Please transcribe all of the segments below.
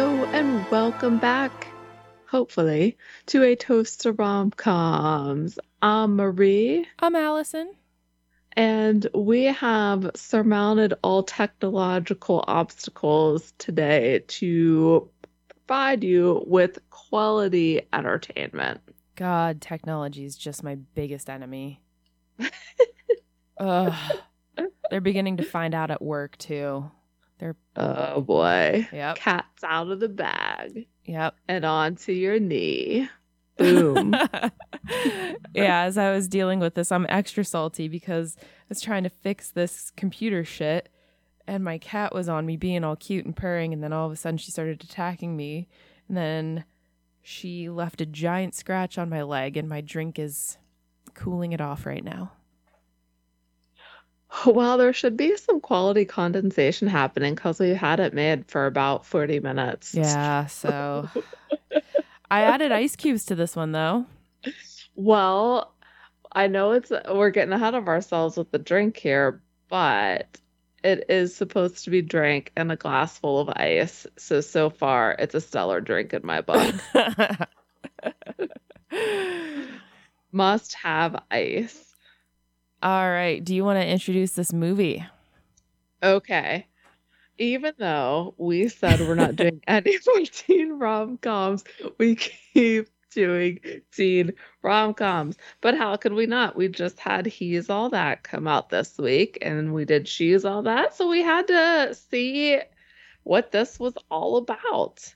Hello and welcome back, hopefully, to a toast to rom coms. I'm Marie, I'm Allison. and we have surmounted all technological obstacles today to provide you with quality entertainment. God, technology is just my biggest enemy. Ugh. They're beginning to find out at work too. Oh boy. Yep. Cat's out of the bag Yep. and onto your knee. Boom. yeah, as I was dealing with this, I'm extra salty because I was trying to fix this computer shit and my cat was on me being all cute and purring and then all of a sudden she started attacking me and then she left a giant scratch on my leg and my drink is cooling it off right now. Well, there should be some quality condensation happening because we had it made for about 40 minutes. Yeah, so I added ice cubes to this one though. Well, I know it's we're getting ahead of ourselves with the drink here, but it is supposed to be drank in a glass full of ice. So so far, it's a stellar drink in my book. Must have ice. All right, do you want to introduce this movie? Okay. Even though we said we're not doing any more teen rom coms, we keep doing teen rom coms. But how could we not? We just had He's All That come out this week, and we did She's All That. So we had to see what this was all about.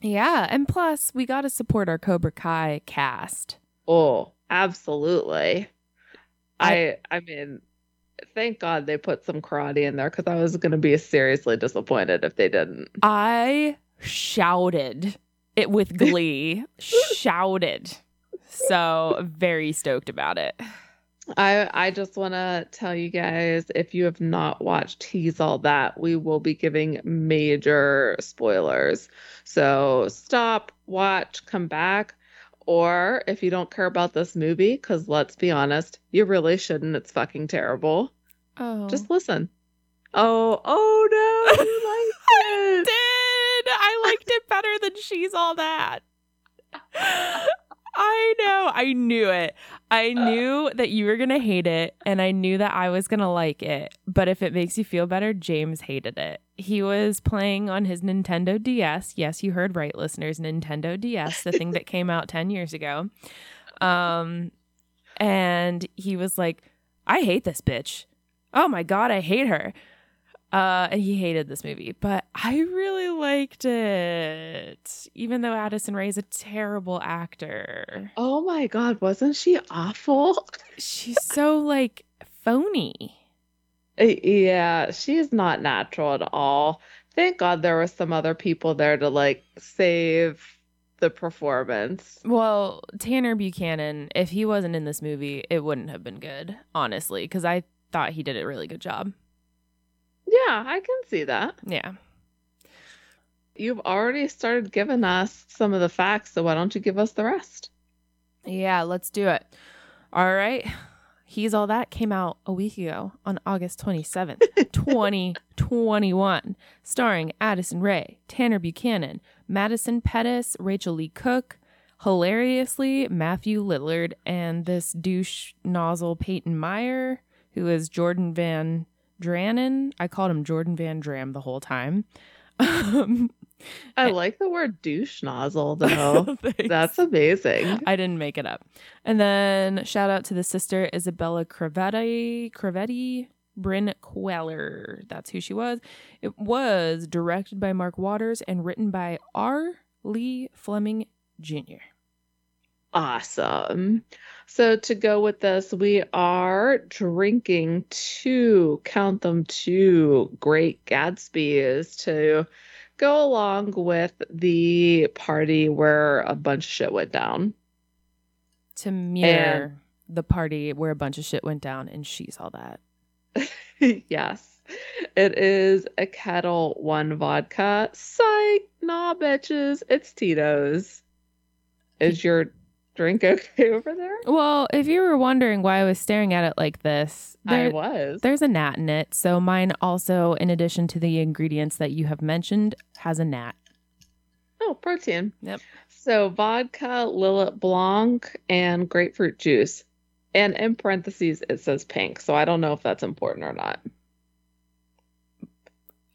Yeah, and plus we got to support our Cobra Kai cast. Oh, absolutely. I- I mean, thank God they put some karate in there because I was gonna be seriously disappointed if they didn't. I shouted it with glee. shouted. So very stoked about it. I I just want to tell you guys if you have not watched He's All That, we will be giving major spoilers. So stop, watch, come back. Or if you don't care about this movie, because let's be honest, you really shouldn't. It's fucking terrible. Oh. Just listen. Oh, oh no, you I liked it. did. I liked it better than she's all that. I know. I knew it. I uh. knew that you were going to hate it and I knew that I was going to like it. But if it makes you feel better, James hated it. He was playing on his Nintendo DS. Yes, you heard right, listeners. Nintendo DS, the thing that came out 10 years ago. Um and he was like, "I hate this bitch. Oh my god, I hate her." Uh, and he hated this movie, but I really liked it, even though Addison Rae is a terrible actor. Oh my God, wasn't she awful? She's so like phony. Uh, Yeah, she's not natural at all. Thank God there were some other people there to like save the performance. Well, Tanner Buchanan, if he wasn't in this movie, it wouldn't have been good, honestly, because I thought he did a really good job. Yeah, I can see that. Yeah. You've already started giving us some of the facts, so why don't you give us the rest? Yeah, let's do it. All right. He's All That came out a week ago on August 27th, 2021, starring Addison Rae, Tanner Buchanan, Madison Pettis, Rachael Leigh Cook, hilariously Matthew Lillard, and this douche nozzle Peyton Meyer, who is Jordan Van Draanen. I called him Jordan Van Dram the whole time. Um, I eh. like the word douche nozzle though. That's amazing. I didn't make it up. And then shout out to the sister Isabella Crevetti, Crevetti, Bryn Queller. That's who she was. It was directed by Mark Waters and written by R. Lee Fleming Jr. Awesome. So to go with this, we are drinking two, count them two great Gatsby's to go along with the party where a bunch of shit went down. To mirror the party where a bunch of shit went down and she saw that. yes. It is a Ketel One vodka. Psych, nah, bitches. It's Tito's. Is your drink okay over there? Well, if you were wondering why I was staring at it like this, I there- was. There's a gnat in it. So mine also, in addition to the ingredients that you have mentioned, has a gnat. Oh, protein. Yep. So vodka, Lillet Blanc, and grapefruit juice. And in parentheses, it says pink. So I don't know if that's important or not.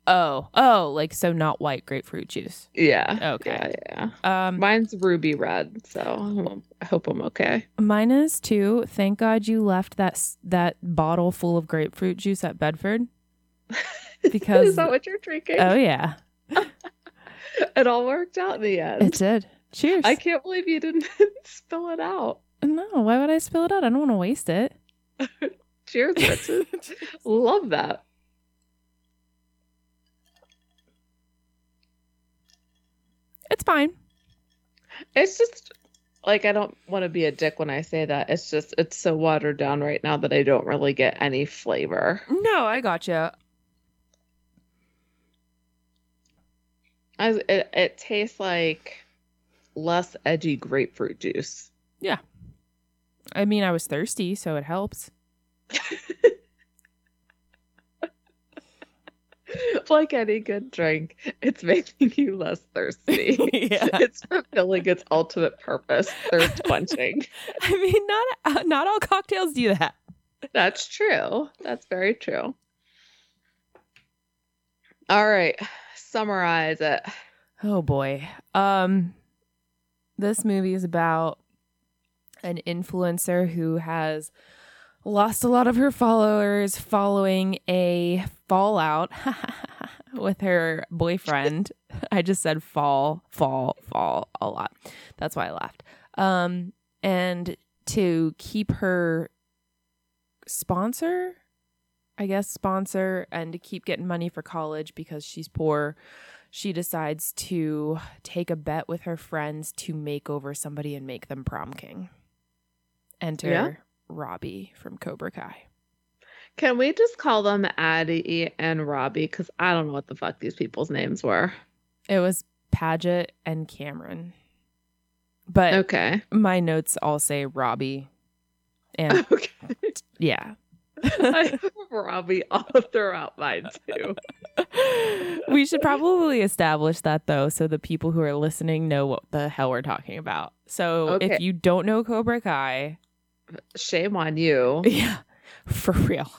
Oh, oh, like so not white grapefruit juice. Yeah. Okay. Yeah, yeah. Um, Mine's ruby red, so I hope I'm okay. mine is too. Thank God you left that that bottle full of grapefruit juice at Bedford. Because- is that what you're drinking? Oh yeah, it all worked out in the end. it did. Cheers. I can't believe you didn't spill it out. no, why would I spill it out? I don't want to waste it. Cheers, bitches. Love that. It's fine. It's just like I don't want to be a dick when I say that. It's just it's so watered down right now that I don't really get any flavor. No, I gotcha. As it, it tastes like less edgy grapefruit juice. Yeah. I mean, I was thirsty, so it helps. like any good drink, it's making you less thirsty. yeah. It's fulfilling its ultimate purpose, thirst quenching. I mean, not not all cocktails do that. That's true. That's very true. All right, summarize it. Oh boy. Um this movie is about an influencer who has lost a lot of her followers following a fallout with her boyfriend. I just said fall, fall, fall a lot. That's why I laughed. Um and to keep her sponsor, I guess sponsor and to keep getting money for college because she's poor she decides to take a bet with her friends to make over somebody and make them prom king. Enter Yeah. Robbie from Cobra Kai. Can we just call them Addie and Robbie? Because I don't know what the fuck these people's names were. It was Padgett and Cameron. But Okay. my notes all say Robbie. And Okay. yeah. I have Robbie all throughout mine too. we should probably establish that though so the people who are listening know what the hell we're talking about. So Okay. if you don't know Cobra Kai, Shame on you. yeah, for real.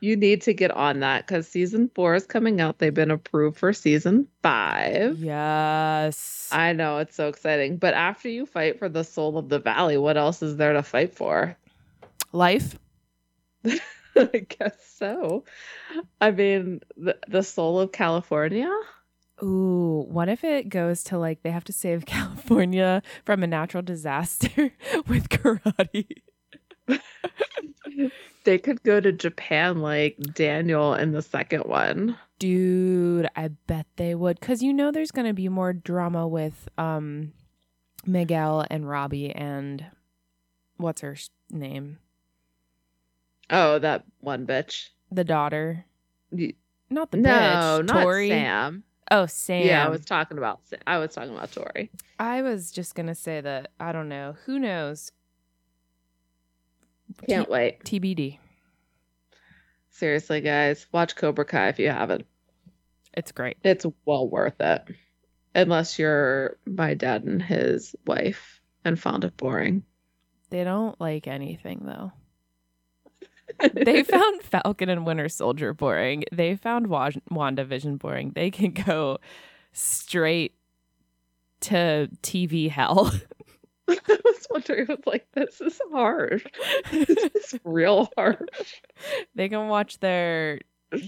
You need to get on that because season four is coming out. They've been approved for season five. Yes. I know it's so exciting. But after you fight for the soul of the valley, what else is there to fight for? Life. I guess so. I mean, the, the soul of California? Ooh, what if it goes to like they have to save California from a natural disaster with karate? They could go to Japan like Daniel in the second one. Dude, I bet they would cuz you know there's going to be more drama with um Miguel and Robbie and what's her name? Oh, that one bitch. The daughter. Y- Not the no, bitch. not Tori. Sam. Oh, Sam. Yeah, I was talking about I was talking about Tori. I was just going to say that I don't know. Who knows? Can't wait. TBD. Seriously, guys, watch Cobra Kai if you haven't. It's great. It's well worth it. Unless you're my dad and his wife and found it boring. They don't like anything though. They found Falcon and Winter Soldier boring. They found Wa- WandaVision boring. They can go straight to TV hell. I was wondering, I was like, this is hard. This is real hard. they can watch their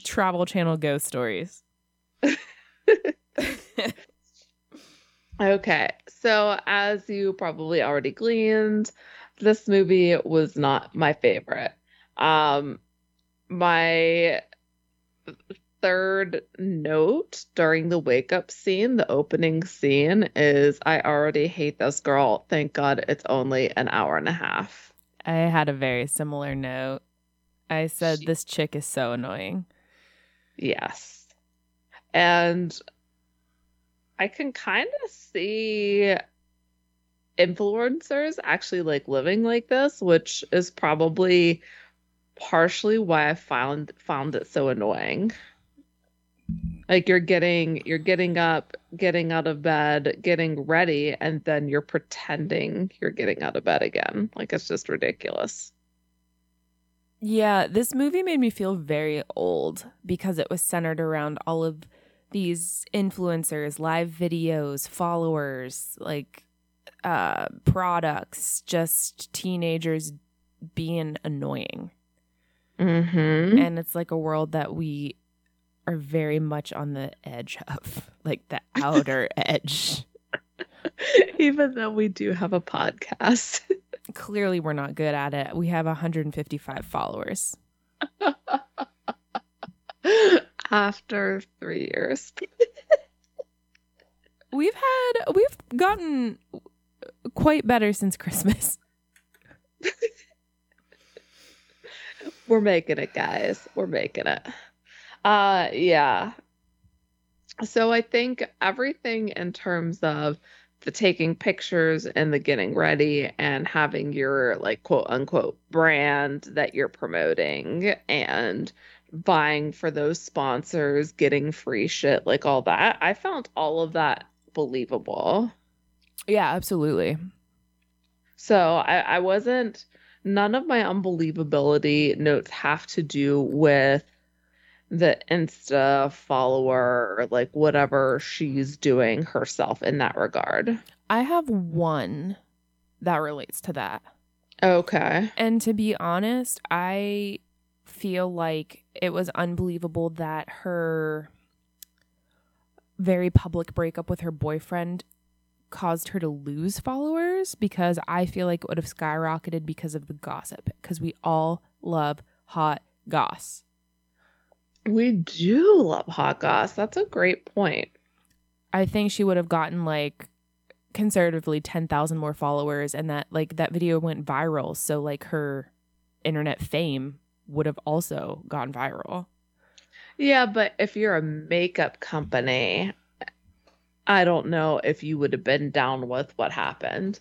Travel Channel ghost stories. Okay, so as you probably already gleaned, this movie was not my favorite. Um, my third note during the wake up scene, the opening scene, is I already hate this girl. Thank God it's only an hour and a half. I had a very similar note. I said She- this chick is so annoying. Yes. And I can kind of see influencers actually like living like this, which is probably partially why I found found it so annoying. Like you're getting you're getting up, getting out of bed, getting ready, and then you're pretending you're getting out of bed again. Like it's just ridiculous. Yeah, this movie made me feel very old because it was centered around all of these influencers, live videos, followers, like uh products, just teenagers being annoying. Mm-hmm. And it's like a world that we are very much on the edge of, like the outer edge. Even though we do have a podcast. Clearly, we're not good at it. We have 155 followers. After three years. we've had, we've gotten quite better since Christmas. We're making it, guys. We're making it. Uh yeah. So I think everything in terms of the taking pictures and the getting ready and having your like quote unquote brand that you're promoting and buying for those sponsors, getting free shit, like all that. I found all of that believable. Yeah, absolutely. So I, I wasn't none of my unbelievability notes have to do with the Insta follower or like whatever she's doing herself in that regard. I have one that relates to that. Okay. And to be honest, I feel like it was unbelievable that her very public breakup with her boyfriend caused her to lose followers because I feel like it would have skyrocketed because of the gossip because we all love hot goss. We do love hot goss. That's a great point. I think she would have gotten like conservatively 10,000 more followers and that like that video went viral so like her internet fame would have also gone viral. Yeah, but if you're a makeup company, I don't know if you would have been down with what happened.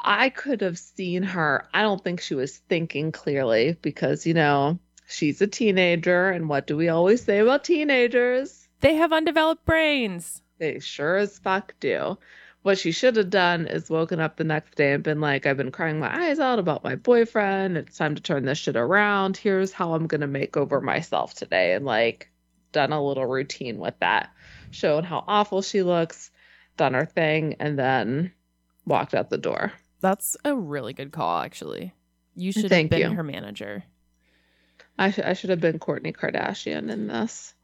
I could have seen her. I don't think she was thinking clearly because, you know, she's a teenager. And what do we always say about teenagers? They have undeveloped brains. They sure as fuck do. What she should have done is woken up the next day and been like, I've been crying my eyes out about my boyfriend. It's time to turn this shit around. Here's how I'm going to make over myself today. And like, done a little routine with that showed how awful she looks, done her thing, and then walked out the door. That's a really good call, actually. You should Thank have been you. her manager. I, sh- I should have been Kourtney Kardashian in this.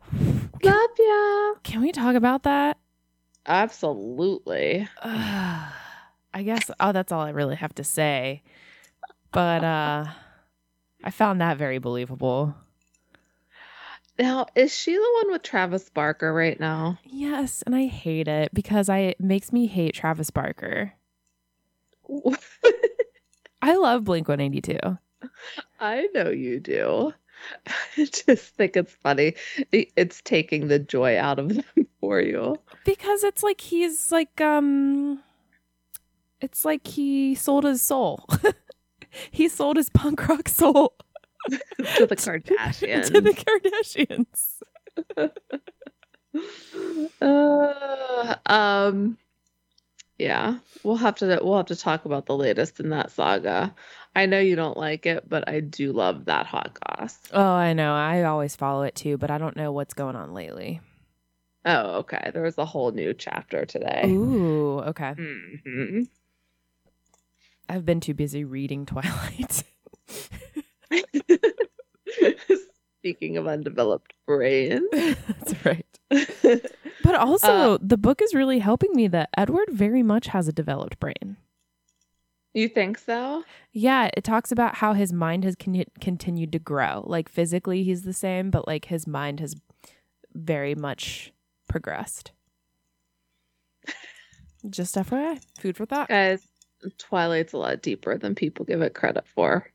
Love ya. Can we talk about that? Absolutely. I guess oh that's all I really have to say. But uh I found that very believable. Now, is she the one with Travis Barker right now? Yes, and I hate it because I it makes me hate Travis Barker. I love Blink 182. I know you do. I just think it's funny. It's taking the joy out of them for you. Because it's like he's like um it's like he sold his soul. he sold his punk rock soul to the Kardashians. to the Kardashians. Uh, um, yeah, we'll have to we'll have to talk about the latest in that saga. I know you don't like it, but I do love that hot goss. Oh, I know. I always follow it too, but I don't know what's going on lately. Oh, okay. There was a whole new chapter today. Ooh, okay. hmm I've been too busy reading Twilight. Speaking of undeveloped brain. That's right. But also, uh, the book is really helping me that Edward very much has a developed brain. you think so? Yeah, it talks about how his mind has con- continued to grow. Like physically, he's the same, but like his mind has very much progressed. Just FYI, food for thought. Guys, Twilight's a lot deeper than people give it credit for.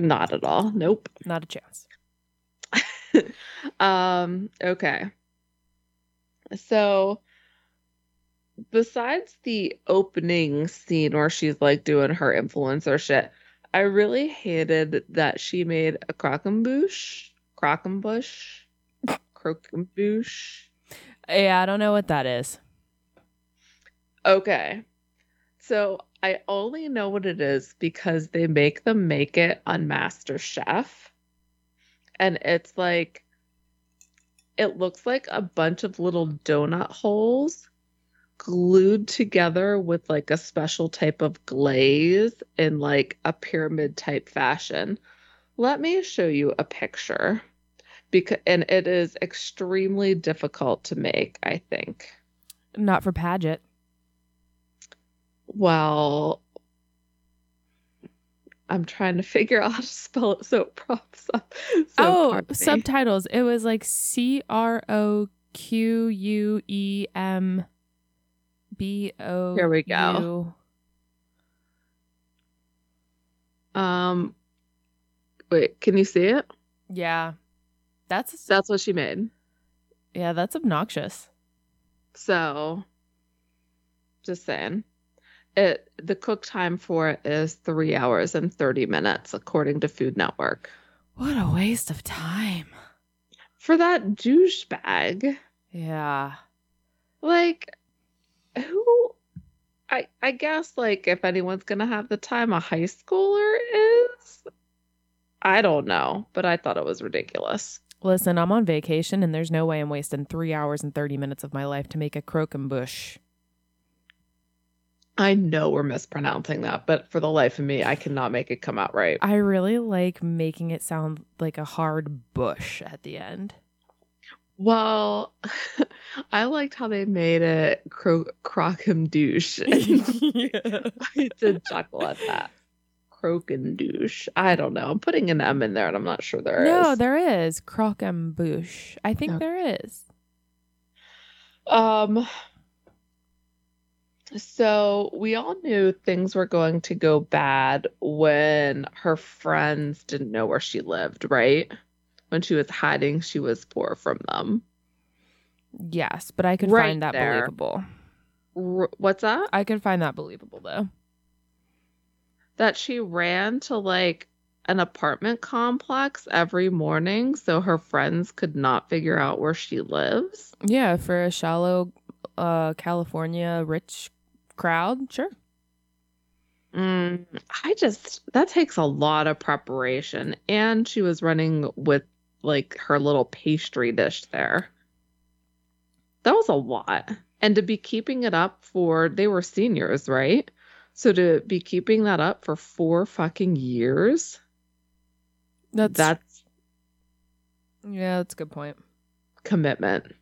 No, Not at all. Nope. not a chance. um okay so besides the opening scene where she's like doing her influencer shit i really hated that she made a croquembouche Croquembouche, Croquembouche. Yeah, I don't know what that is. Okay. So I only know what it is because they make them make it on Master Chef. And it's like it looks like a bunch of little donut holes glued together with like a special type of glaze in like a pyramid type fashion. Let me show you a picture. Because and it is extremely difficult to make, I think. Not for Padgett. Well, I'm trying to figure out how to spell it so it props up. So oh, subtitles. It was like C R O Q U E M B O. Here we go. Um, wait, can you see it? Yeah, that's That's what she made. yeah, that's obnoxious. So, just saying. It the cook time for it is three hours and thirty minutes, according to Food Network. What a waste of time. For that douchebag, Yeah. like who I I guess like if anyone's gonna have the time a high schooler is. I don't know, but I thought it was ridiculous. Listen, I'm on vacation and there's no way I'm wasting three hours and 30 minutes of my life to make a croquembouche. I know we're mispronouncing that, but for the life of me, I cannot make it come out right. I really like making it sound like a hard bush at the end. Well, I liked how they made it cro- crocum douche. yeah. I did chuckle at that. Croquem douche. I don't know. I'm putting an M in there and I'm not sure there is. no, there is croquembouche. I think Okay. there is. Um so we all knew things were going to go bad when her friends didn't know where she lived, right? When she was hiding, she was poor from them. Yes, but I could Right find that there. believable. R- what's that? I could find that believable though. that she ran to like an apartment complex every morning so her friends could not figure out where she lives. Yeah, for a shallow uh California rich crowd, sure. Mm, I just, that takes a lot of preparation. And she was running with like her little pastry dish there. That was a lot. And to be keeping it up for, they were seniors, right? So to be keeping that up for four fucking years, That's that's yeah, that's a good point. commitment.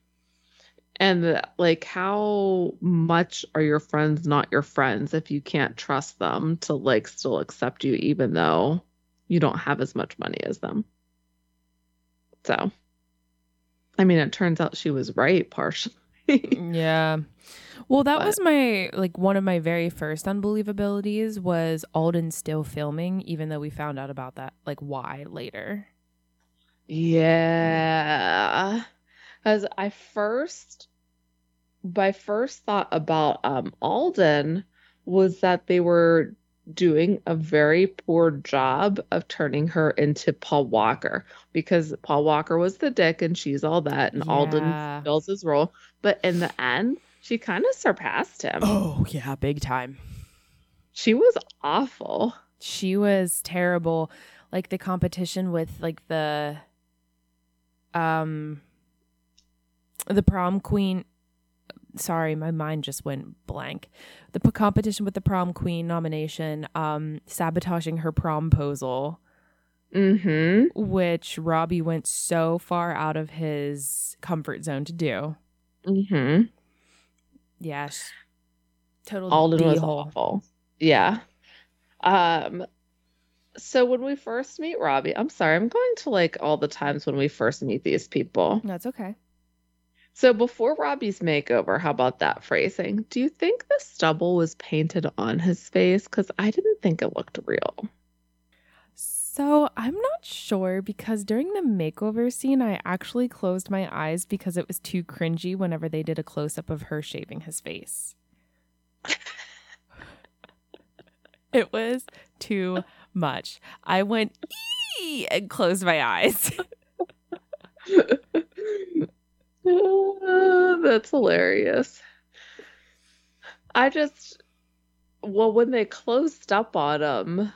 And like, how much are your friends not your friends if you can't trust them to like still accept you, even though you don't have as much money as them? So, I mean, it turns out she was right partially. Yeah. Well, that But- was my like one of my very first unbelievabilities was Alden still filming, even though we found out about that like why later. Yeah. As I first, my first thought about um Alden was that they were doing a very poor job of turning her into Paul Walker because Paul Walker was the dick and she's all that and Alden fills his role. But in the end, she kind of surpassed him. Oh yeah, big time. She was awful. She was terrible. Like the competition with like the um the prom queen sorry, my mind just went blank. The p- competition with the prom queen nomination, um sabotaging her promposal. Mm-hmm. which Robbie went so far out of his comfort zone to do. Mm-hmm. Yes. Total Alden d-hole. awful. Yeah. Um so when we first meet Robbie, I'm sorry, I'm going to like all the times when we first meet these people. That's okay. So before Robbie's makeover, how about that phrasing? Do you think the stubble was painted on his face? Because I didn't think it looked real. So I'm not sure because during the makeover scene, I actually closed my eyes because it was too cringy whenever they did a close up of her shaving his face. it was too much. I went and closed my eyes. That's hilarious. I just, well, when they closed up on him,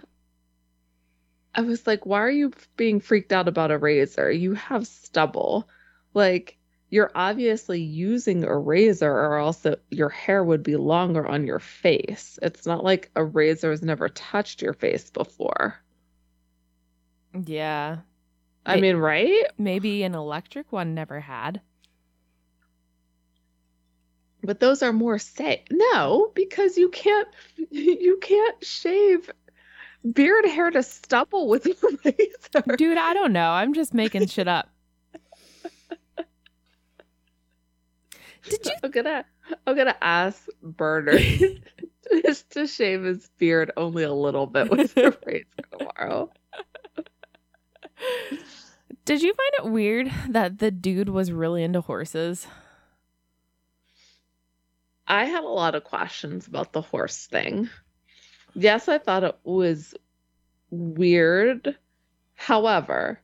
I was like, why are you being freaked out about a razor? You have stubble. Like, you're obviously using a razor, or else your hair would be longer on your face. It's not like a razor has never touched your face before. Yeah. I It- mean, right? Maybe an electric one never had. But those are more safe. No, because you can't you can't shave beard hair to stubble with a razor. Dude, I don't know. I'm just making shit up. Did you I'm gonna I'm gonna ask Bernard just to shave his beard only a little bit with a razor tomorrow. Did you find it weird that the dude was really into horses? I had a lot of questions about the horse thing. Yes, I thought it was weird. However,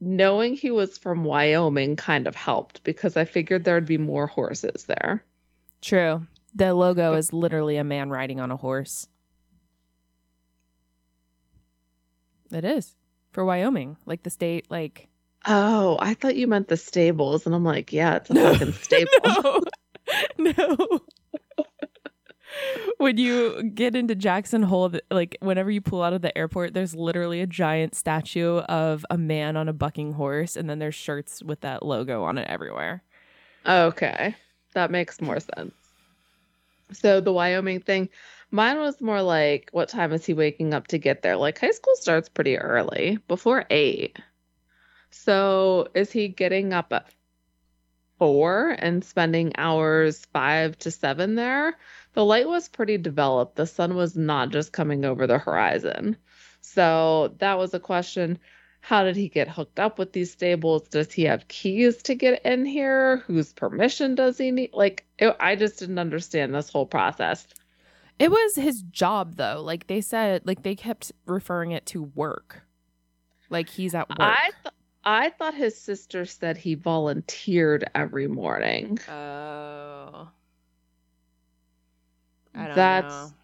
knowing he was from Wyoming kind of helped because I figured there'd be more horses there. True. The logo is literally a man riding on a horse. It is for Wyoming, like the state, like Oh, I thought you meant the stables, and I'm like, yeah, it's a fucking stable. no, no. when you get into Jackson Hole, like whenever you pull out of the airport, there's literally a giant statue of a man on a bucking horse, and then there's shirts with that logo on it everywhere. Okay, that makes more sense. So the Wyoming thing, mine was more like, what time is he waking up to get there? Like high school starts pretty early, before eight. So is he getting up at four and spending hours five to seven there? The light was pretty developed. The sun was not just coming over the horizon. So that was a question. How did he get hooked up with these stables? Does he have keys to get in here? Whose permission does he need? Like, it, I just didn't understand this whole process. It was his job, though. Like they said, like they kept referring it to work, like he's at work. I th- I thought his sister said he volunteered every morning. Oh. I don't That's know.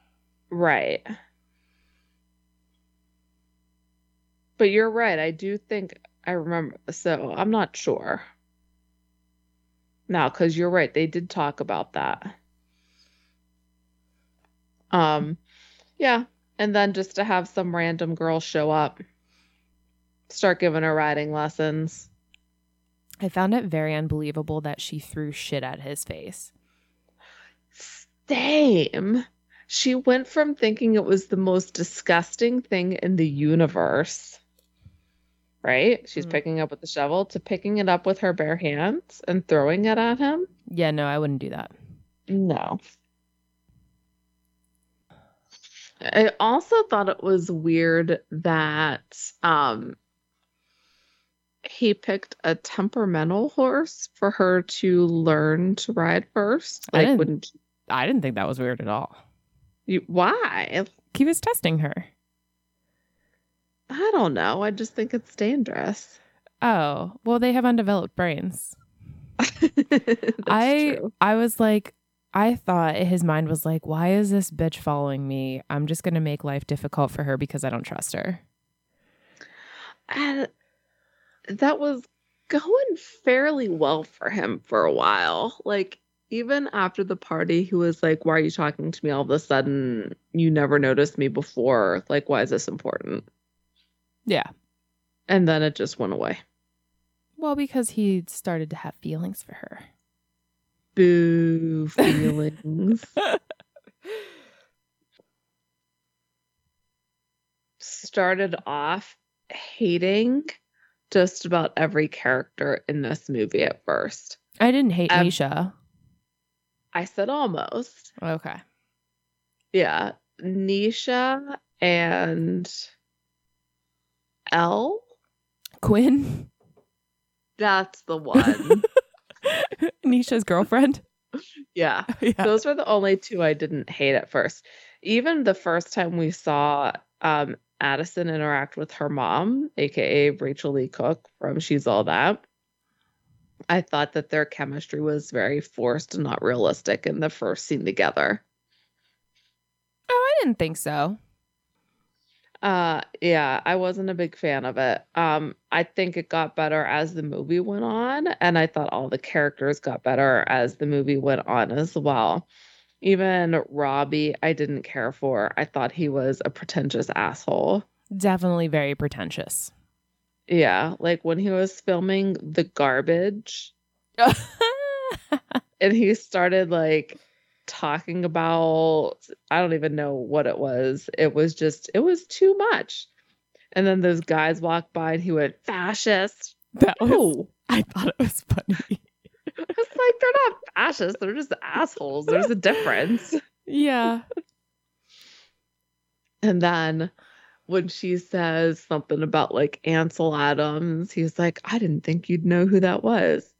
right. But you're right. I do think I remember. So I'm not sure. Now, because you're right. They did talk about that. Um, yeah. And then just to have some random girl show up, start giving her riding lessons. I found it very unbelievable that she threw shit at his face. Same. She went from thinking it was the most disgusting thing in the universe, right? She's Mhm. picking up with the shovel to picking it up with her bare hands and throwing it at him. Yeah, no, I wouldn't do that. No. I also thought it was weird that um he picked a temperamental horse for her to learn to ride first. I Like didn't- wouldn't I didn't think that was weird at all. you why? He was testing her. I don't know. I just think it's dangerous. Oh, well, they have undeveloped brains. I true. I was like, I thought his mind was like, why is this bitch following me? I'm just gonna make life difficult for her because I don't trust her. And that was going fairly well for him for a while. Like even after the party, he was like, "Why are you talking to me all of a sudden? You never noticed me before. Like, why is this important?" Yeah. And then it just went away. Well, because he started to have feelings for her. Boo feelings. Started off hating just about every character in this movie at first. I didn't hate Um, Nisha. I said almost. Okay. Yeah. Nisha and L. Quinn, That's the one. Nisha's girlfriend. yeah. yeah. Those were the only two I didn't hate at first. Even the first time we saw um, Addison interact with her mom, aka Rachael Leigh Cook from She's All That, I thought that their chemistry was very forced and not realistic in the first scene together. Oh, I didn't think so. Uh yeah, I wasn't a big fan of it. Um I think it got better as the movie went on and I thought all the characters got better as the movie went on as well. Even Robbie I didn't care for. I thought he was a pretentious asshole. Definitely very pretentious. Yeah, like when he was filming the garbage and he started like talking about I don't even know what it was. It was just it was too much. And then those guys walked by and he went fascist. that was, I thought it was funny. It's like they're not fascists, they're just assholes. There's a difference. Yeah. And then when she says something about like Ansel Adams, he's like, I didn't think you'd know who that was.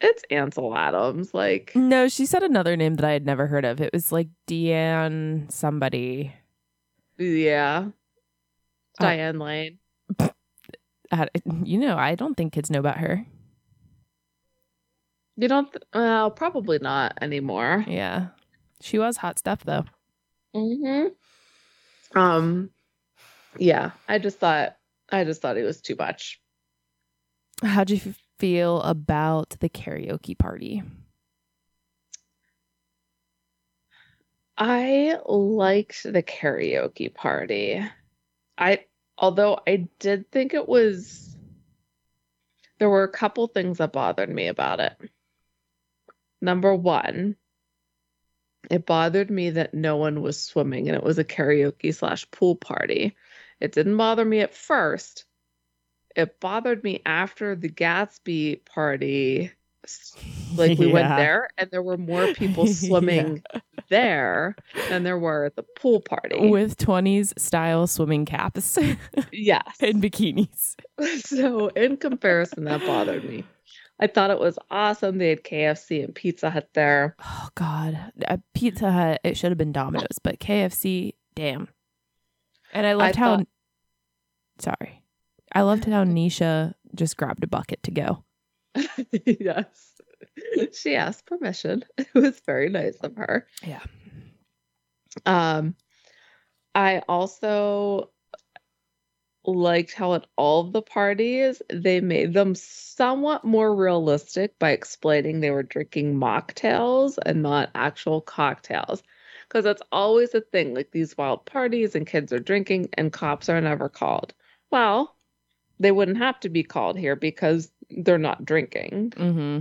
It's Ansel Adams. Like, No, she said another name that I had never heard of. It was like Deanne somebody. yeah. Uh, Diane Lane. I- You know, I don't think kids know about her. You don't, th- well, probably not anymore. Yeah. She was hot stuff though. Mm-hmm. Um, yeah, I just thought, I just thought it was too much. How'd you f- feel about the karaoke party? I liked the karaoke party. I although I did think it was there were a couple things that bothered me about it. Number 1, it bothered me that no one was swimming and it was a karaoke slash pool party. It didn't bother me at first. It bothered me after the Gatsby party. Like we went there and there were more people Yeah. swimming there than there were at the pool party. With 20s style swimming caps yes. and bikinis. So in comparison, that bothered me. I thought it was awesome. They had KFC and Pizza Hut there. Oh God, a Pizza Hut. It should have been Domino's, but KFC. Damn. And I loved how. thought- Sorry, I loved how Nisha just grabbed a bucket to go. yes. She asked permission. It was very nice of her. Yeah. Um I also liked how at all of the parties they made them somewhat more realistic by explaining they were drinking mocktails and not actual cocktails. Because that's always a thing, like these wild parties and kids are drinking and cops are never called. Well, they wouldn't have to be called here because they're not drinking. Mm-hmm.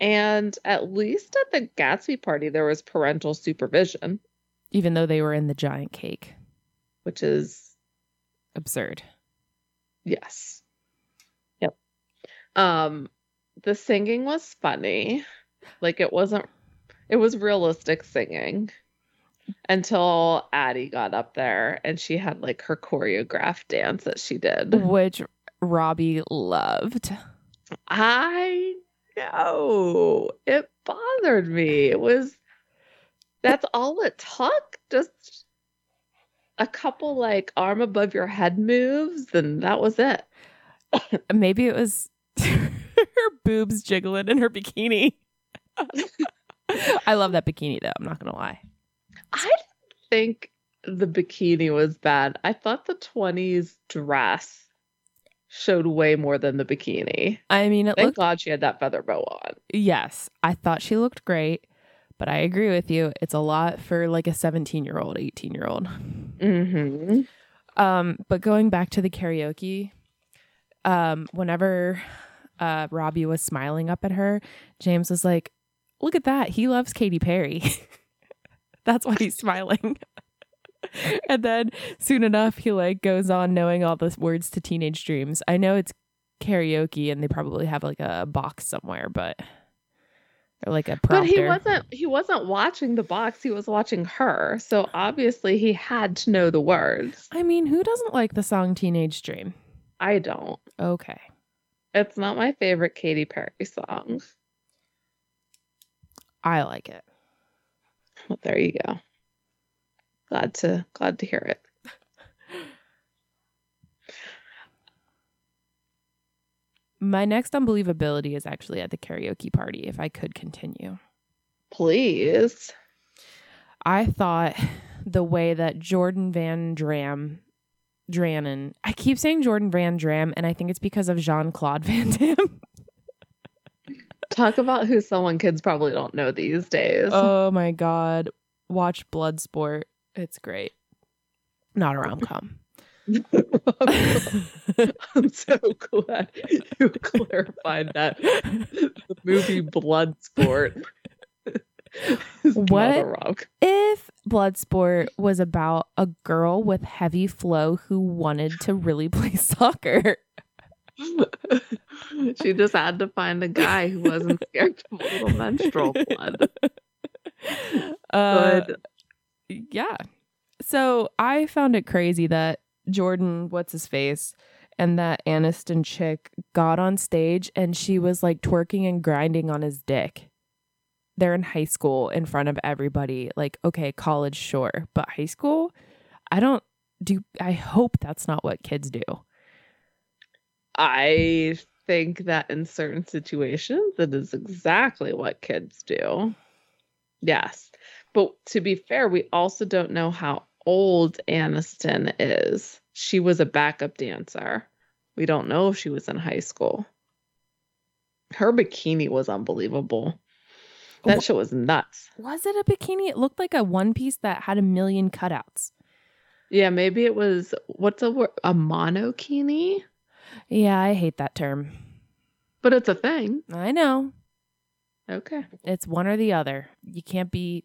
And at least at the Gatsby party, there was parental supervision, Even though they were in the giant cake, which is absurd. yes. Yep. Um, the singing was funny. Like it wasn't it was realistic singing until Addie got up there and she had like her choreographed dance that she did. Which Robbie loved. I know. It bothered me. It was that's all it took. Just a couple like arm above your head moves, and that was it. Maybe it was her boobs jiggling in her bikini. I love that bikini though. I'm not gonna lie. I didn't think the bikini was bad. I thought the 20s dress showed way more than the bikini. I mean, it Thank looked God she had that feather bow on. yes. I thought she looked great, but I agree with you. It's a lot for like a 17 year old, 18 year old. Mm-hmm. Um, but going back to the karaoke, um, whenever uh Robbie was smiling up at her, James was like, "Look at that! He loves Katy Perry. That's why he's smiling." and then soon enough, he like goes on knowing all the words to Teenage Dreams. I know it's karaoke, and they probably have like a box somewhere, but or like a pro. But he wasn't he wasn't watching the box, he was watching her. So obviously he had to know the words. I mean, who doesn't like the song Teenage Dream? I don't. Okay. It's not my favorite Katy Perry song. I like it. Well, there you go. Glad to glad to hear it. My next unbelievability is actually at the karaoke party, if I could continue. Please. I thought the way that Jordan Van Dram, Dranen, I keep saying Jordan Van Dram, and I think it's because of Jean Claude Van Damme. Talk about who someone kids probably don't know these days. oh my God. Watch Bloodsport. It's great. Not a rom com. I'm so glad you clarified that. The movie Bloodsport. What? if Bloodsport was about a girl with heavy flow who wanted to really play soccer, she just had to find a guy who wasn't scared of a little menstrual blood. uh, Good. yeah. So I found it crazy that Jordan, what's his face, and that Aniston chick got on stage and she was like twerking and grinding on his dick. They're in high school in front of everybody. Like, okay, college, sure, but high school, I don't do. I hope that's not what kids do. I think that in certain situations, it is exactly what kids do. Yes. But to be fair, we also don't know how old Aniston is. She was a backup dancer. We don't know if she was in high school. Her bikini was unbelievable. That Wha- shit was nuts. Was it a bikini? It looked like a one piece that had a million cutouts. Yeah, maybe it was what's a word? A monokini? Yeah, I hate that term. But it's a thing. I know. Okay. It's one or the other. You can't be.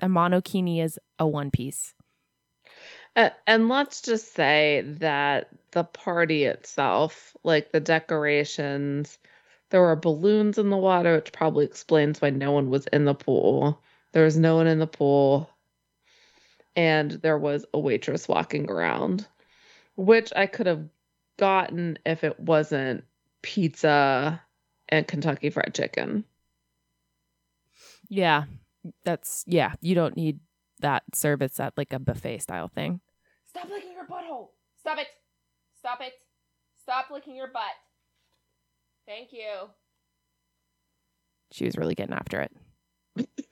A monokini is a one piece. Uh, and let's just say that the party itself, like the decorations, there were balloons in the water, which probably explains why no one was in the pool. There was no one in the pool. And there was a waitress walking around, which I could have gotten if it wasn't pizza and Kentucky Fried Chicken. Yeah, that's yeah. You don't need that service at like a buffet style thing. Stop licking your butthole. Stop it. Stop it. Stop licking your butt. Thank you. She was really getting after it.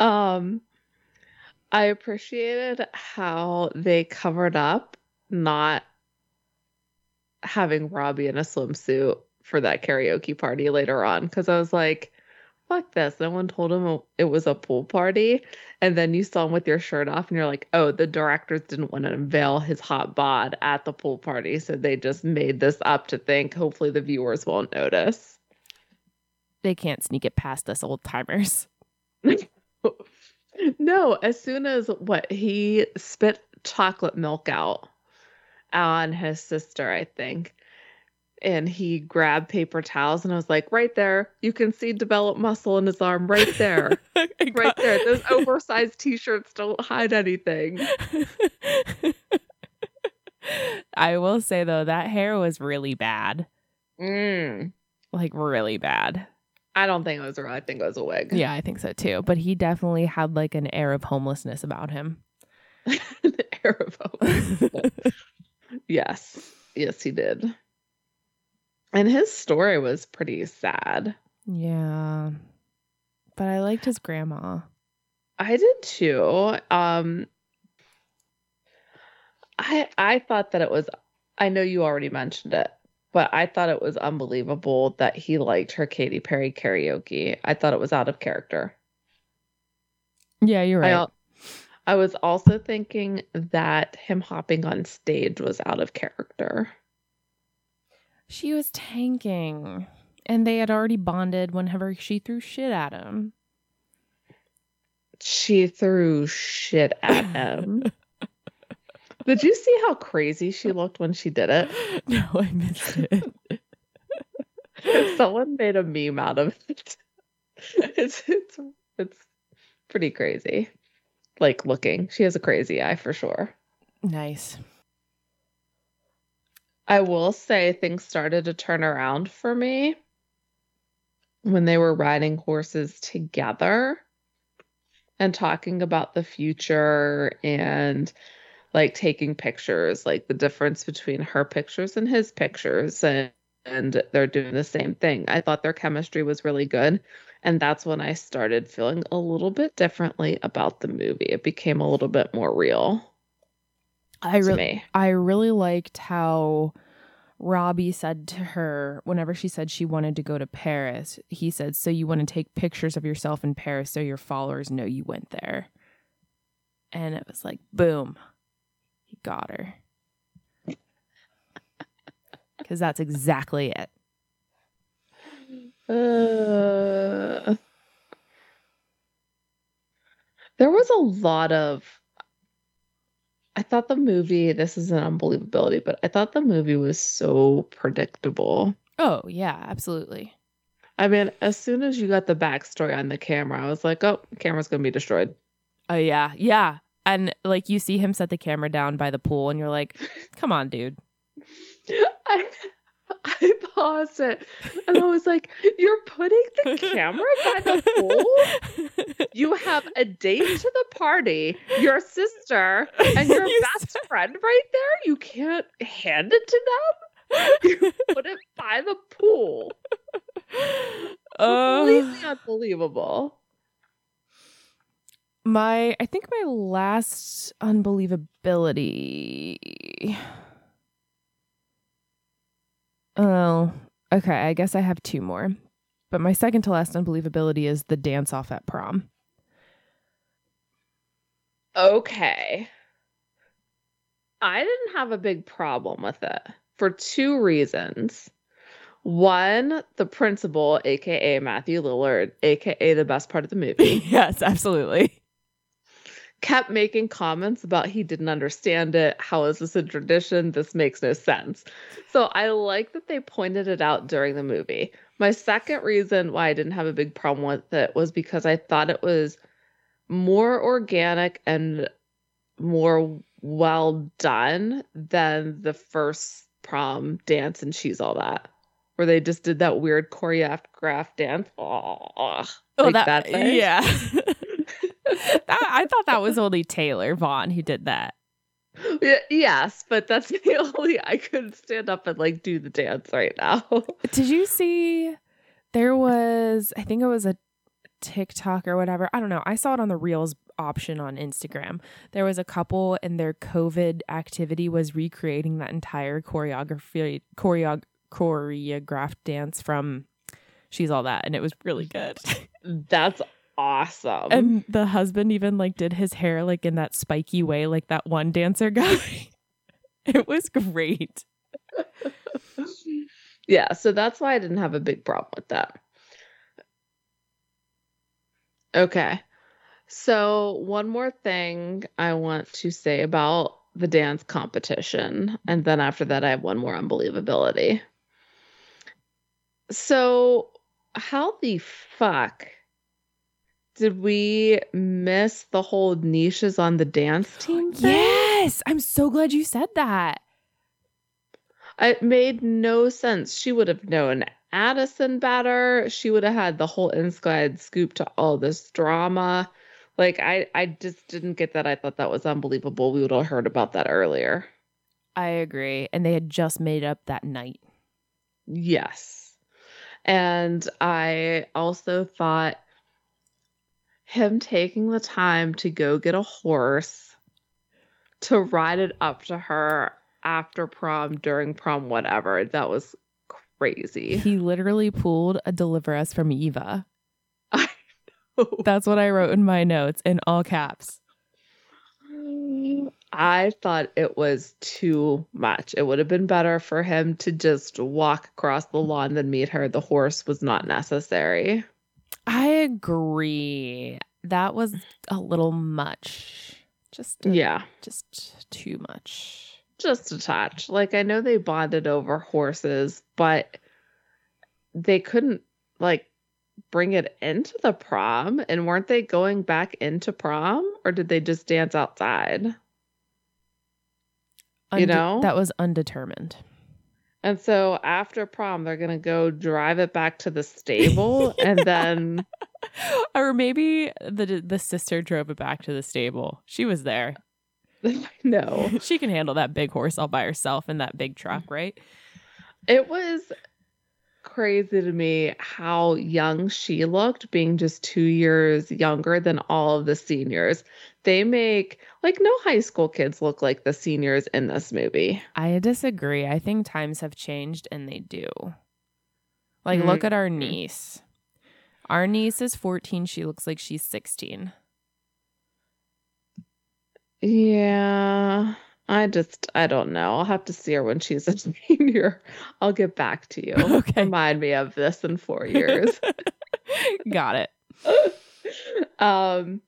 Um, I appreciated how they covered up not having Robbie in a swimsuit for that karaoke party later on because I was like, fuck this. No one told him it was a pool party. And then you saw him with your shirt off and you're like, oh, the directors didn't want to unveil his hot bod at the pool party. So they just made this up to think hopefully the viewers won't notice. They can't sneak it past us old timers. No, as soon as what he spit chocolate milk out on his sister, I think. And he grabbed paper towels and I was like, right there, you can see developed muscle in his arm right there. right there. Those oversized t-shirts don't hide anything. I will say though, that hair was really bad. Mm. Like really bad. I don't think it was real. I think it was a wig. Yeah, I think so too. But he definitely had like an air of homelessness about him. An air of hope. yes. Yes, he did. And his story was pretty sad. yeah. But I liked his grandma. I did too. Um I I thought that it was I know you already mentioned it, but I thought it was unbelievable that he liked her Katy Perry karaoke. I thought it was out of character. Yeah, you're right. al- I was also thinking that him hopping on stage was out of character. She was tanking. And they had already bonded whenever she threw shit at him. She threw shit at him. Did you see how crazy she looked when she did it? No, I missed it. Someone made a meme out of it. It's it's it's pretty crazy. Like looking. She has a crazy eye for sure. nice. I will say things started to turn around for me when they were riding horses together and talking about the future and like taking pictures, like the difference between her pictures and his pictures, and, and they're doing the same thing. I thought their chemistry was really good. And that's when I started feeling a little bit differently about the movie. It became a little bit more real. I really, I really liked how Robbie said to her whenever she said she wanted to go to Paris, he said, So you want to take pictures of yourself in Paris so your followers know you went there. And it was like, boom, he got her. Because that's exactly it. Uh, there was a lot of I thought the movie, this is an unbelievability, but I thought the movie was so predictable. Oh, yeah, absolutely. I mean, as soon as you got the backstory on the camera, I was like, oh, camera's going to be destroyed. Oh, yeah. Yeah. And like you see him set the camera down by the pool, and you're like, come on, dude. I, I paused it and I was like, You're putting the camera by the pool? You have a date to the party, your sister, and your you best said- friend right there. You can't hand it to them? You put it by the pool. Uh, Completely unbelievable. My, I think my last unbelievability Oh, okay. I guess I have two more. But my second to last unbelievability is the dance off at prom. Okay. I didn't have a big problem with it for two reasons. One, the principal, aka Matthew Lillard, aka the best part of the movie. yes, absolutely kept making comments about he didn't understand it. How is this a tradition? This makes no sense. So I like that they pointed it out during the movie. My second reason why I didn't have a big problem with it was because I thought it was more organic and more well done than the first prom dance and she's all that where they just did that weird choreographed dance. Oh, oh like that, that yeah. I thought that was only Taylor Vaughan who did that. yes, but that's the only I could stand up and like do the dance right now. Did you see there was I think it was a TikTok or whatever. I don't know. I saw it on the Reels option on Instagram. There was a couple and their COVID activity was recreating that entire choreography choreo- choreographed dance from She's All That and it was really good. That's awesome. And the husband even like did his hair like in that spiky way, like that one dancer guy. it was great. yeah, so that's why I didn't have a big problem with that. Okay. So, one more thing I want to say about the dance competition. And then after that, I have one more unbelievability. So, how the fuck did we miss the whole Nisha's on the dance team? Thing? Yes, I'm so glad you said that. It made no sense. She would have known Addison better. She would have had the whole inside scoop to all this drama. Like I, I just didn't get that. I thought that was unbelievable. We would have heard about that earlier. I agree. And they had just made up that night. Yes. And I also thought him taking the time to go get a horse to ride it up to her after prom, during prom, whatever. That was crazy. He literally pulled a deliver us from Eva. I know. That's what I wrote in my notes in all caps. I thought it was too much. It would have been better for him to just walk across the lawn than meet her. The horse was not necessary. Agree. That was a little much. Just a, yeah, just too much. Just a touch. Like I know they bonded over horses, but they couldn't like bring it into the prom and weren't they going back into prom or did they just dance outside? Unde- you know? That was undetermined. And so after prom, they're going to go drive it back to the stable and then. or maybe the the sister drove it back to the stable. She was there. no. she can handle that big horse all by herself in that big truck, mm. right? It was crazy to me how young she looked, being just two years younger than all of the seniors. They make like no high school kids look like the seniors in this movie. I disagree. I think times have changed and they do. Like, look at our niece. Our niece is 14. She looks like she's 16. Yeah. I just I don't know. I'll have to see her when she's a senior. I'll get back to you. Okay. Remind me of this in four years. Got it. um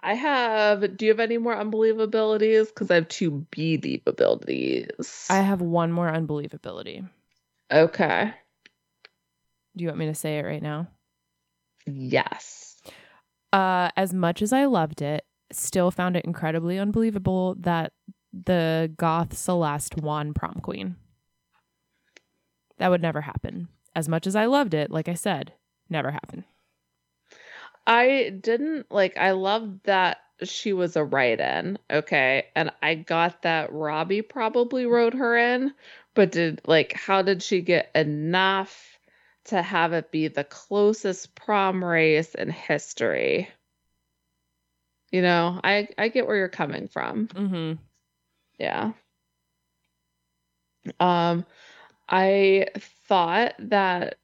I have do you have any more unbelievabilities? Because I have two believabilities. I have one more unbelievability. Okay. Do you want me to say it right now? Yes. Uh, as much as I loved it, still found it incredibly unbelievable that the goth Celeste won prom queen. That would never happen. As much as I loved it, like I said, never happened. I didn't like I loved that she was a write-in, okay? And I got that Robbie probably wrote her in, but did like how did she get enough to have it be the closest prom race in history? You know, I I get where you're coming from. Mm-hmm. Yeah. Um, I thought that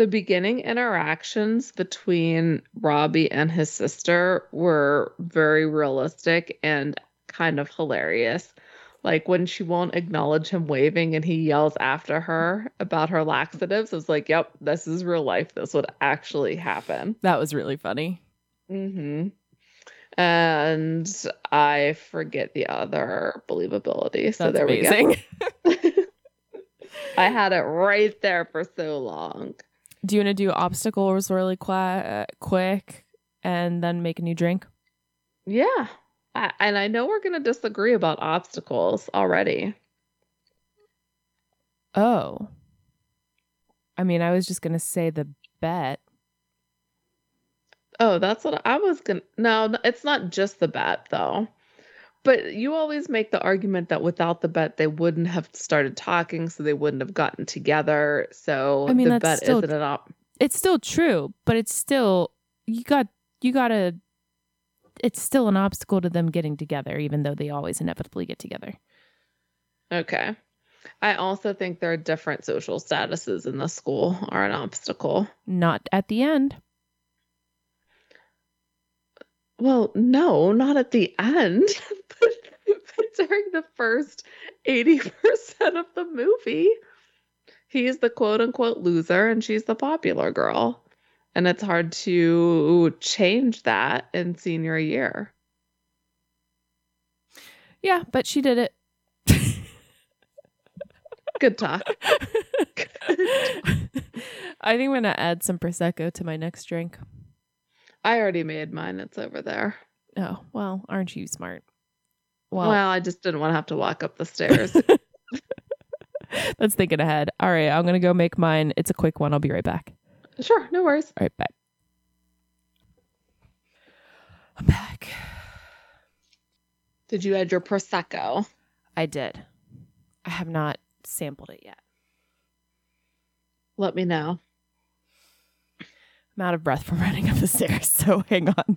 the beginning interactions between Robbie and his sister were very realistic and kind of hilarious. Like when she won't acknowledge him waving and he yells after her about her laxatives, it's like, yep, this is real life. This would actually happen. That was really funny. Mm-hmm. And I forget the other believability. So That's there amazing. we go. I had it right there for so long. Do you want to do obstacles really qu- quick and then make a new drink? Yeah. I, and I know we're going to disagree about obstacles already. Oh. I mean, I was just going to say the bet. Oh, that's what I was going to. No, it's not just the bet, though. But you always make the argument that without the bet, they wouldn't have started talking, so they wouldn't have gotten together. So I mean, the bet still- isn't an op. It's still true, but it's still you got you got to it's still an obstacle to them getting together even though they always inevitably get together. Okay. I also think there are different social statuses in the school are an obstacle. Not at the end. Well, no, not at the end, but, but during the first 80% of the movie. He's the quote unquote loser and she's the popular girl. And it's hard to change that in senior year. Yeah, but she did it. Good talk. I think I'm going to add some prosecco to my next drink. I already made mine. It's over there. Oh, well, aren't you smart? Well, Well, I just didn't want to have to walk up the stairs. that's thinking ahead. All right, I'm going to go make mine. It's a quick one. I'll be right back. sure, no worries. All right, bye. I'm back. Did you add your Prosecco? I did. I have not sampled it yet. Let me know. I'm out of breath from running up the stairs, so hang on.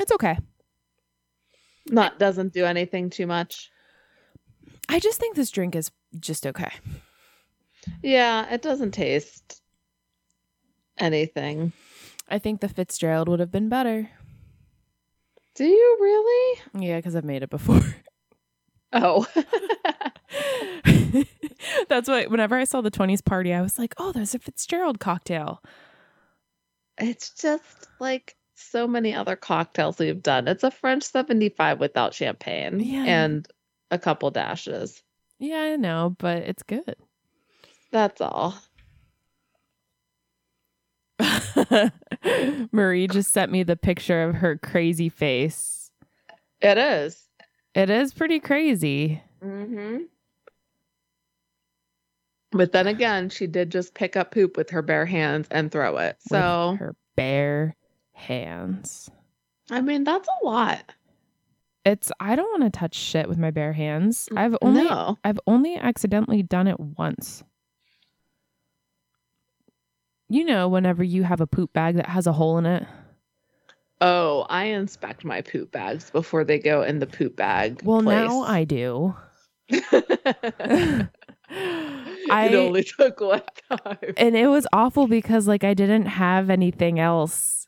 it's okay. Not doesn't do anything too much. I just think this drink is just okay. Yeah, it doesn't taste anything. I think the Fitzgerald would have been better. Do you really? Yeah, because I've made it before. Oh. That's why whenever I saw the 20s party, I was like, oh, there's a Fitzgerald cocktail. it's just like so many other cocktails we've done. It's a French 75 without champagne Yeah. and a couple dashes. Yeah, I know, but it's good. That's all. Marie just sent me the picture of her crazy face. It is. It is pretty crazy. Mm-hmm. But then again, she did just pick up poop with her bare hands and throw it. with So her bare hands. I mean, that's a lot. It's I don't want to touch shit with my bare hands. Mm, I've only no. I've only accidentally done it once. You know, whenever you have a poop bag that has a hole in it. Oh, I inspect my poop bags before they go in the poop bag. Well, now. I do. it I only took one time. and it was awful because like I didn't have anything else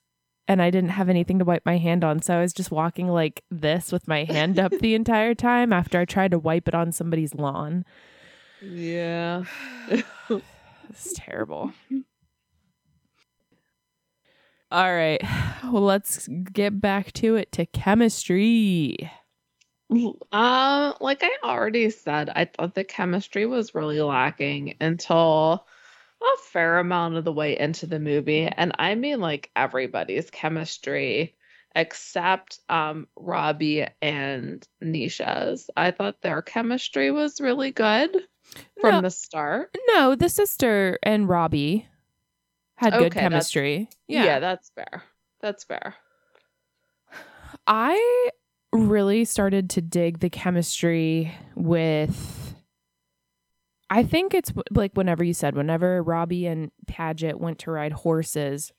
and I didn't have anything to wipe my hand on. So I was just walking like this with my hand up the entire time after I tried to wipe it on somebody's lawn. Yeah. It's terrible. All right. Well, let's get back to it to chemistry. Um, like I already said, I thought the chemistry was really lacking until a fair amount of the way into the movie. And I mean like everybody's chemistry except um Robbie and Nisha's. I thought their chemistry was really good from No. the start. No, the sister and Robbie had good Okay, that's- chemistry. Yeah. Yeah. that's fair. That's fair. I really started to dig the chemistry with. I think it's like whenever you said, whenever Robbie and Padgett went to ride horses.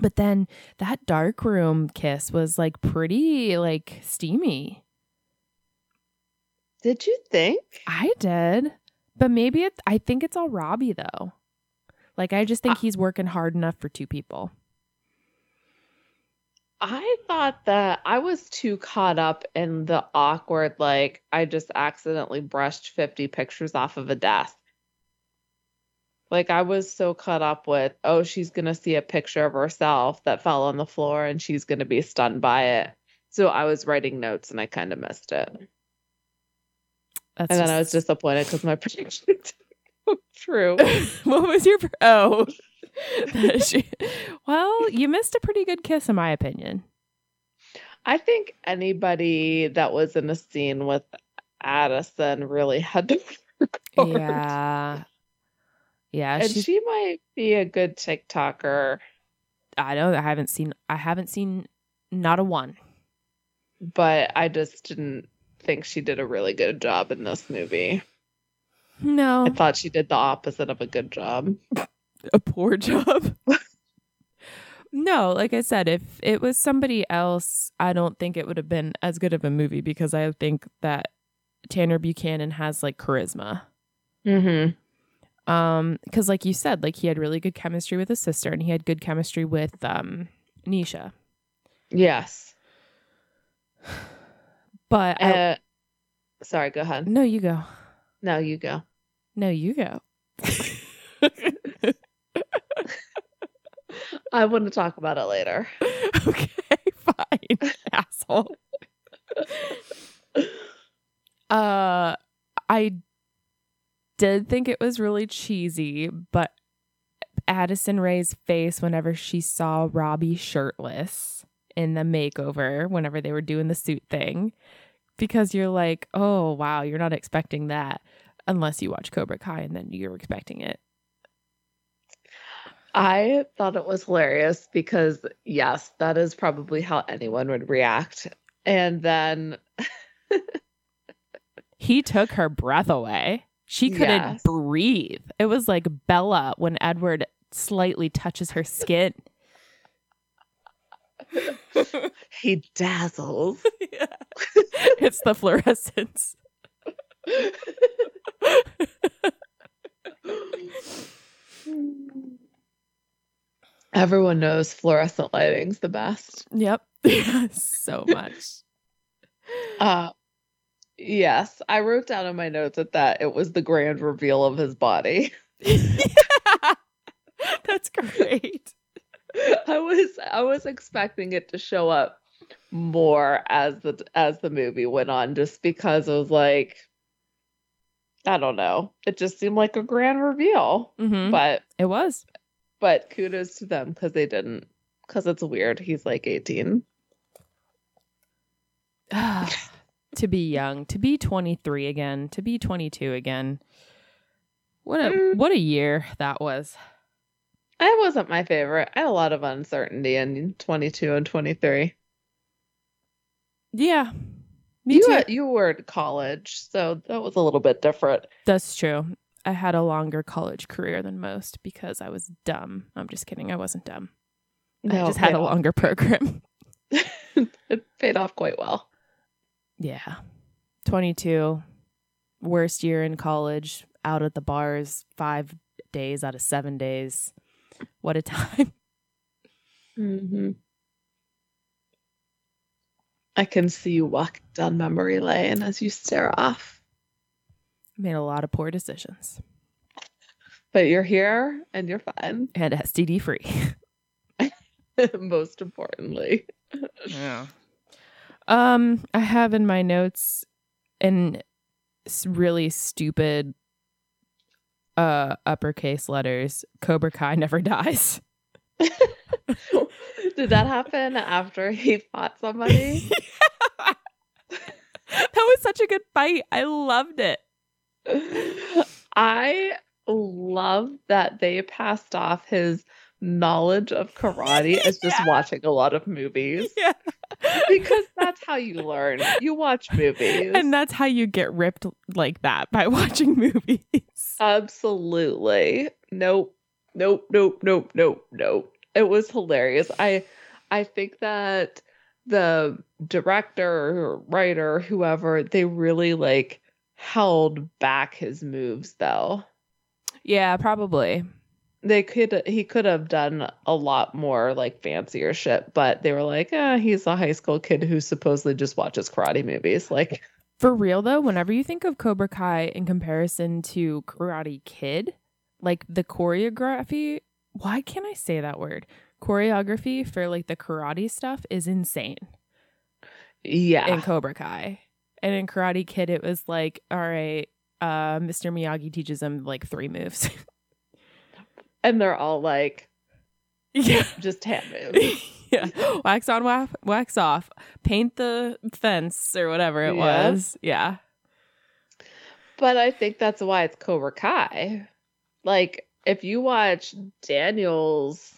But then that dark room kiss was like pretty like steamy. Did you think? I did. But maybe it I think it's all Robbie though. Like I just think Uh, he's working hard enough for two people. I thought that I was too caught up in the awkward, like, I just accidentally brushed 50 pictures off of a desk. Like, I was so caught up with, oh, she's going to see a picture of herself that fell on the floor and she's going to be stunned by it. So I was writing notes and I kind of missed it. That's And then I was disappointed because my prediction didn't come true. what was your oh she- well you missed a pretty good kiss in my opinion I think anybody that was in a scene with Addison really had to work hard. yeah yeah and she might be a good TikToker, i don't i haven't seen i haven't seen not a one but I just didn't think she did a really good job in this movie. no I thought she did the opposite of a good job. a poor job no like i said if it was somebody else i don't think it would have been as good of a movie because i think that tanner buchanan has like charisma Mm-hmm. um because like you said like he had really good chemistry with his sister and he had good chemistry with um nisha Yes. but I, Uh, sorry, go ahead. no you go No, you go. no you go I want to talk about it later. okay fine asshole uh i did think it was really cheesy but addison rae's face whenever she saw robbie shirtless in the makeover whenever they were doing the suit thing because you're like oh wow you're not expecting that unless you watch cobra kai and then you're expecting it I thought it was hilarious because, yes, that is probably how anyone would react. And then, he took her breath away. She couldn't Yes. breathe. It was like Bella when Edward slightly touches her skin. he dazzles. it's the fluorescence. Everyone knows fluorescent lighting's the best. Yep. so much. Uh yes, I wrote down in my notes that, that it was the grand reveal of his body. That's great. I was I was expecting it to show up more as the as the movie went on just because it was like I don't know. It just seemed like a grand reveal. hmm But It was. But kudos to them because they didn't because it's weird. He's like 18. to be young, to be 23 again, to be 22 again. What a Mm. what a year that was. It wasn't my favorite. I had a lot of uncertainty in 22 and 23. Yeah. Me you too. were, you were in college, so that was a little bit different. That's true. I had a longer college career than most because I was dumb. I'm just kidding. I wasn't dumb. I just had a off. longer program. it paid off quite well. Yeah. 22, worst year in college, out at the bars five days out of seven days. What a time. Mm-hmm. I can see you walk down memory lane as you stare off. Made a lot of poor decisions But you're here and you're fine. and STD free. Most importantly. Yeah. Um, I have in my notes in s- really stupid uh uppercase letters Cobra Kai never dies. Did that happen after he fought somebody? that was such a good fight. I loved it. I love that they passed off his knowledge of karate as just Yeah. watching a lot of movies Yeah. because that's how you learn. You watch movies. And that's how you get ripped like that by watching movies. Absolutely. Nope. Nope. Nope. Nope. Nope. Nope. It was hilarious. I I think that the director or writer, whoever, they really like held back his moves though. Yeah, probably. They could he could have done a lot more like fancier shit, but they were like, eh, he's a high school kid who supposedly just watches karate movies. Like For real though, whenever you think of Cobra Kai in comparison to Karate Kid, like the choreography, why can't I say that word? Choreography for like the karate stuff is insane yeah. in Cobra Kai. And in Karate Kid, it was like, all right, uh, Mr. Miyagi teaches him like three moves. and they're all like yeah. just hand moves. yeah. Wax on, wax, wax off. Paint the fence or whatever it Yeah. was. Yeah. But I think that's why it's Cobra Kai. Like, if you watch Daniel's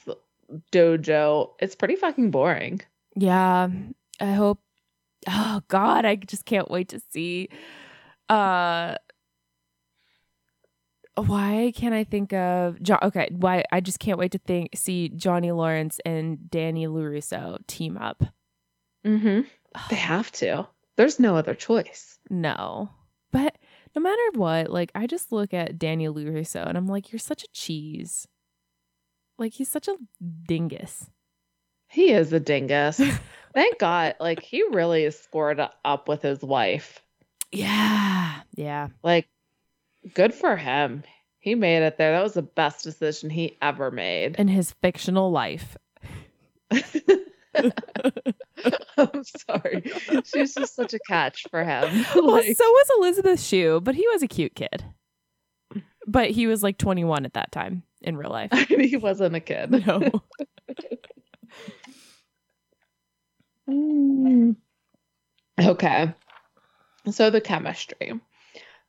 dojo, it's pretty fucking boring. Yeah. I hope oh god, I just can't wait to see uh why can't I think of John? okay, why I just can't wait to think see Johnny Lawrence and Danny LaRusso team up. Mm-hmm. They have to. There's no other choice. No. But no matter what, like I just look at Danny LaRusso and I'm like, you're such a cheese. Like he's such a dingus. He is a dingus. Thank God. Like, he really scored up with his wife. Yeah. Yeah. Like, good for him. He made it there. That was the best decision he ever made. In his fictional life. I'm sorry. She's just such a catch for him. Well, Like- so was Elizabeth Shue, but he was a cute kid. But he was like 21 at that time in real life. he wasn't a kid. No. Mm. Okay. So the chemistry.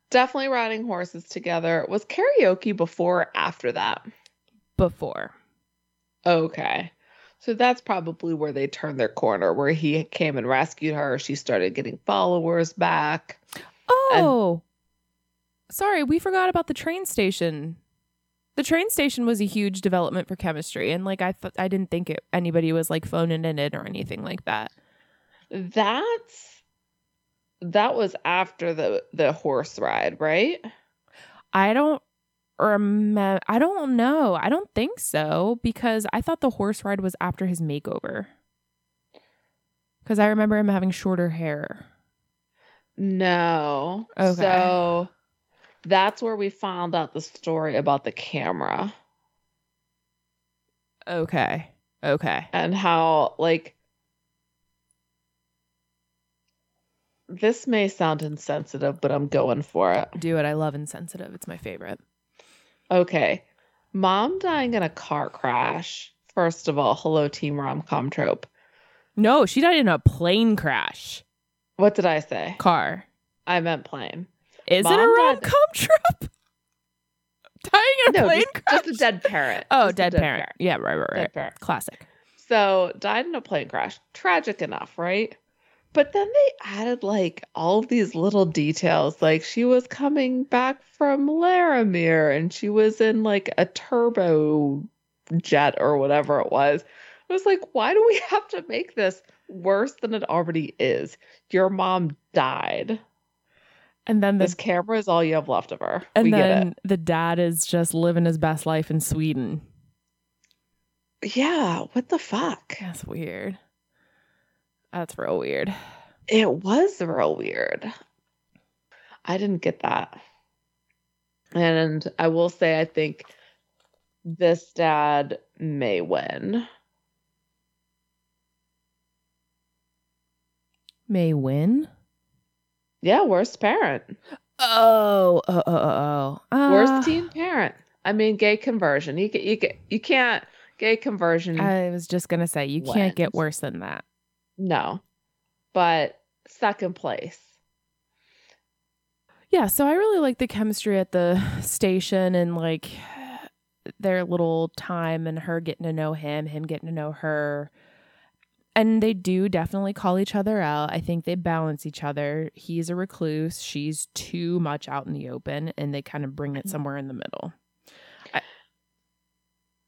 Definitely riding horses together. Was karaoke before or after that? Before. Okay. So that's probably where they turned their corner, where he came and rescued her. She started getting followers back. Oh. Sorry, we forgot about the train station. The train station was a huge development for chemistry and like I th- I didn't think it, anybody was like phoning it in or anything like that. That's that was after the the horse ride, right? I don't remember I don't know. I don't think so because I thought the horse ride was after his makeover. Cuz I remember him having shorter hair. No. Okay. So that's where we found out the story about the camera Okay. Okay. and how like this may sound insensitive, but I'm going for it. Do it. I love insensitive. It's my favorite. Okay. Mom dying in a car crash. First of all, hello team rom com trope. No, she died in a plane crash. What did I say? Car. I meant plane. Is it a rom com trope? Dying in a No, plane just, crash? Oh, just a dead parent. oh, a dead, parent. Yeah, right, right, Dead right. parent. Classic. So died in a plane crash. Tragic enough, right? But then they added like all these little details. Like she was coming back from Laramere and she was in like a turbo jet or whatever it was. I was like, why do we have to make this worse than it already is? Your mom died. And then This camera is all you have left of her. and we then the dad is just living his best life in Sweden. Yeah, what the fuck? That's weird. That's real weird. It was real weird. I didn't get that. And I will say, I think this dad may win. May win. Yeah, worst parent. Oh, oh, oh, oh, oh. Worst Uh, teen parent. I mean, gay conversion. You, you, you can't, gay conversion, I was just gonna say you can't get worse than that. no. But second place. Yeah, so I really like the chemistry at the station and like their little time and her getting to know him, him getting to know her. And they do definitely call each other out. I think they balance each other. He's a recluse, she's too much out in the open, and they kind of bring it mm-hmm. somewhere in the middle. I,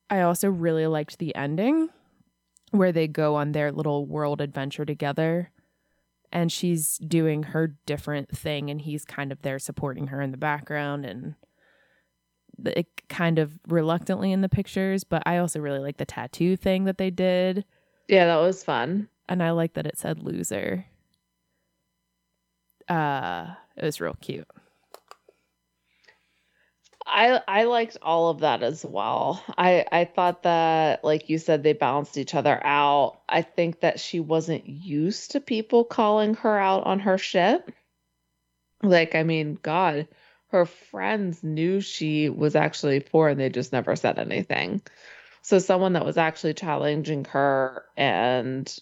I also really liked the ending where they go on their little world adventure together and she's doing her different thing and he's kind of there supporting her in the background and it kind of reluctantly in the pictures but i also really like the tattoo thing that they did Yeah, that was fun. and i like that it said loser uh it was real cute I I liked all of that as well. I I thought that like you said they balanced each other out. I think that she wasn't used to people calling her out on her shit. Like I mean, god, her friends knew she was actually poor and they just never said anything. So someone that was actually challenging her and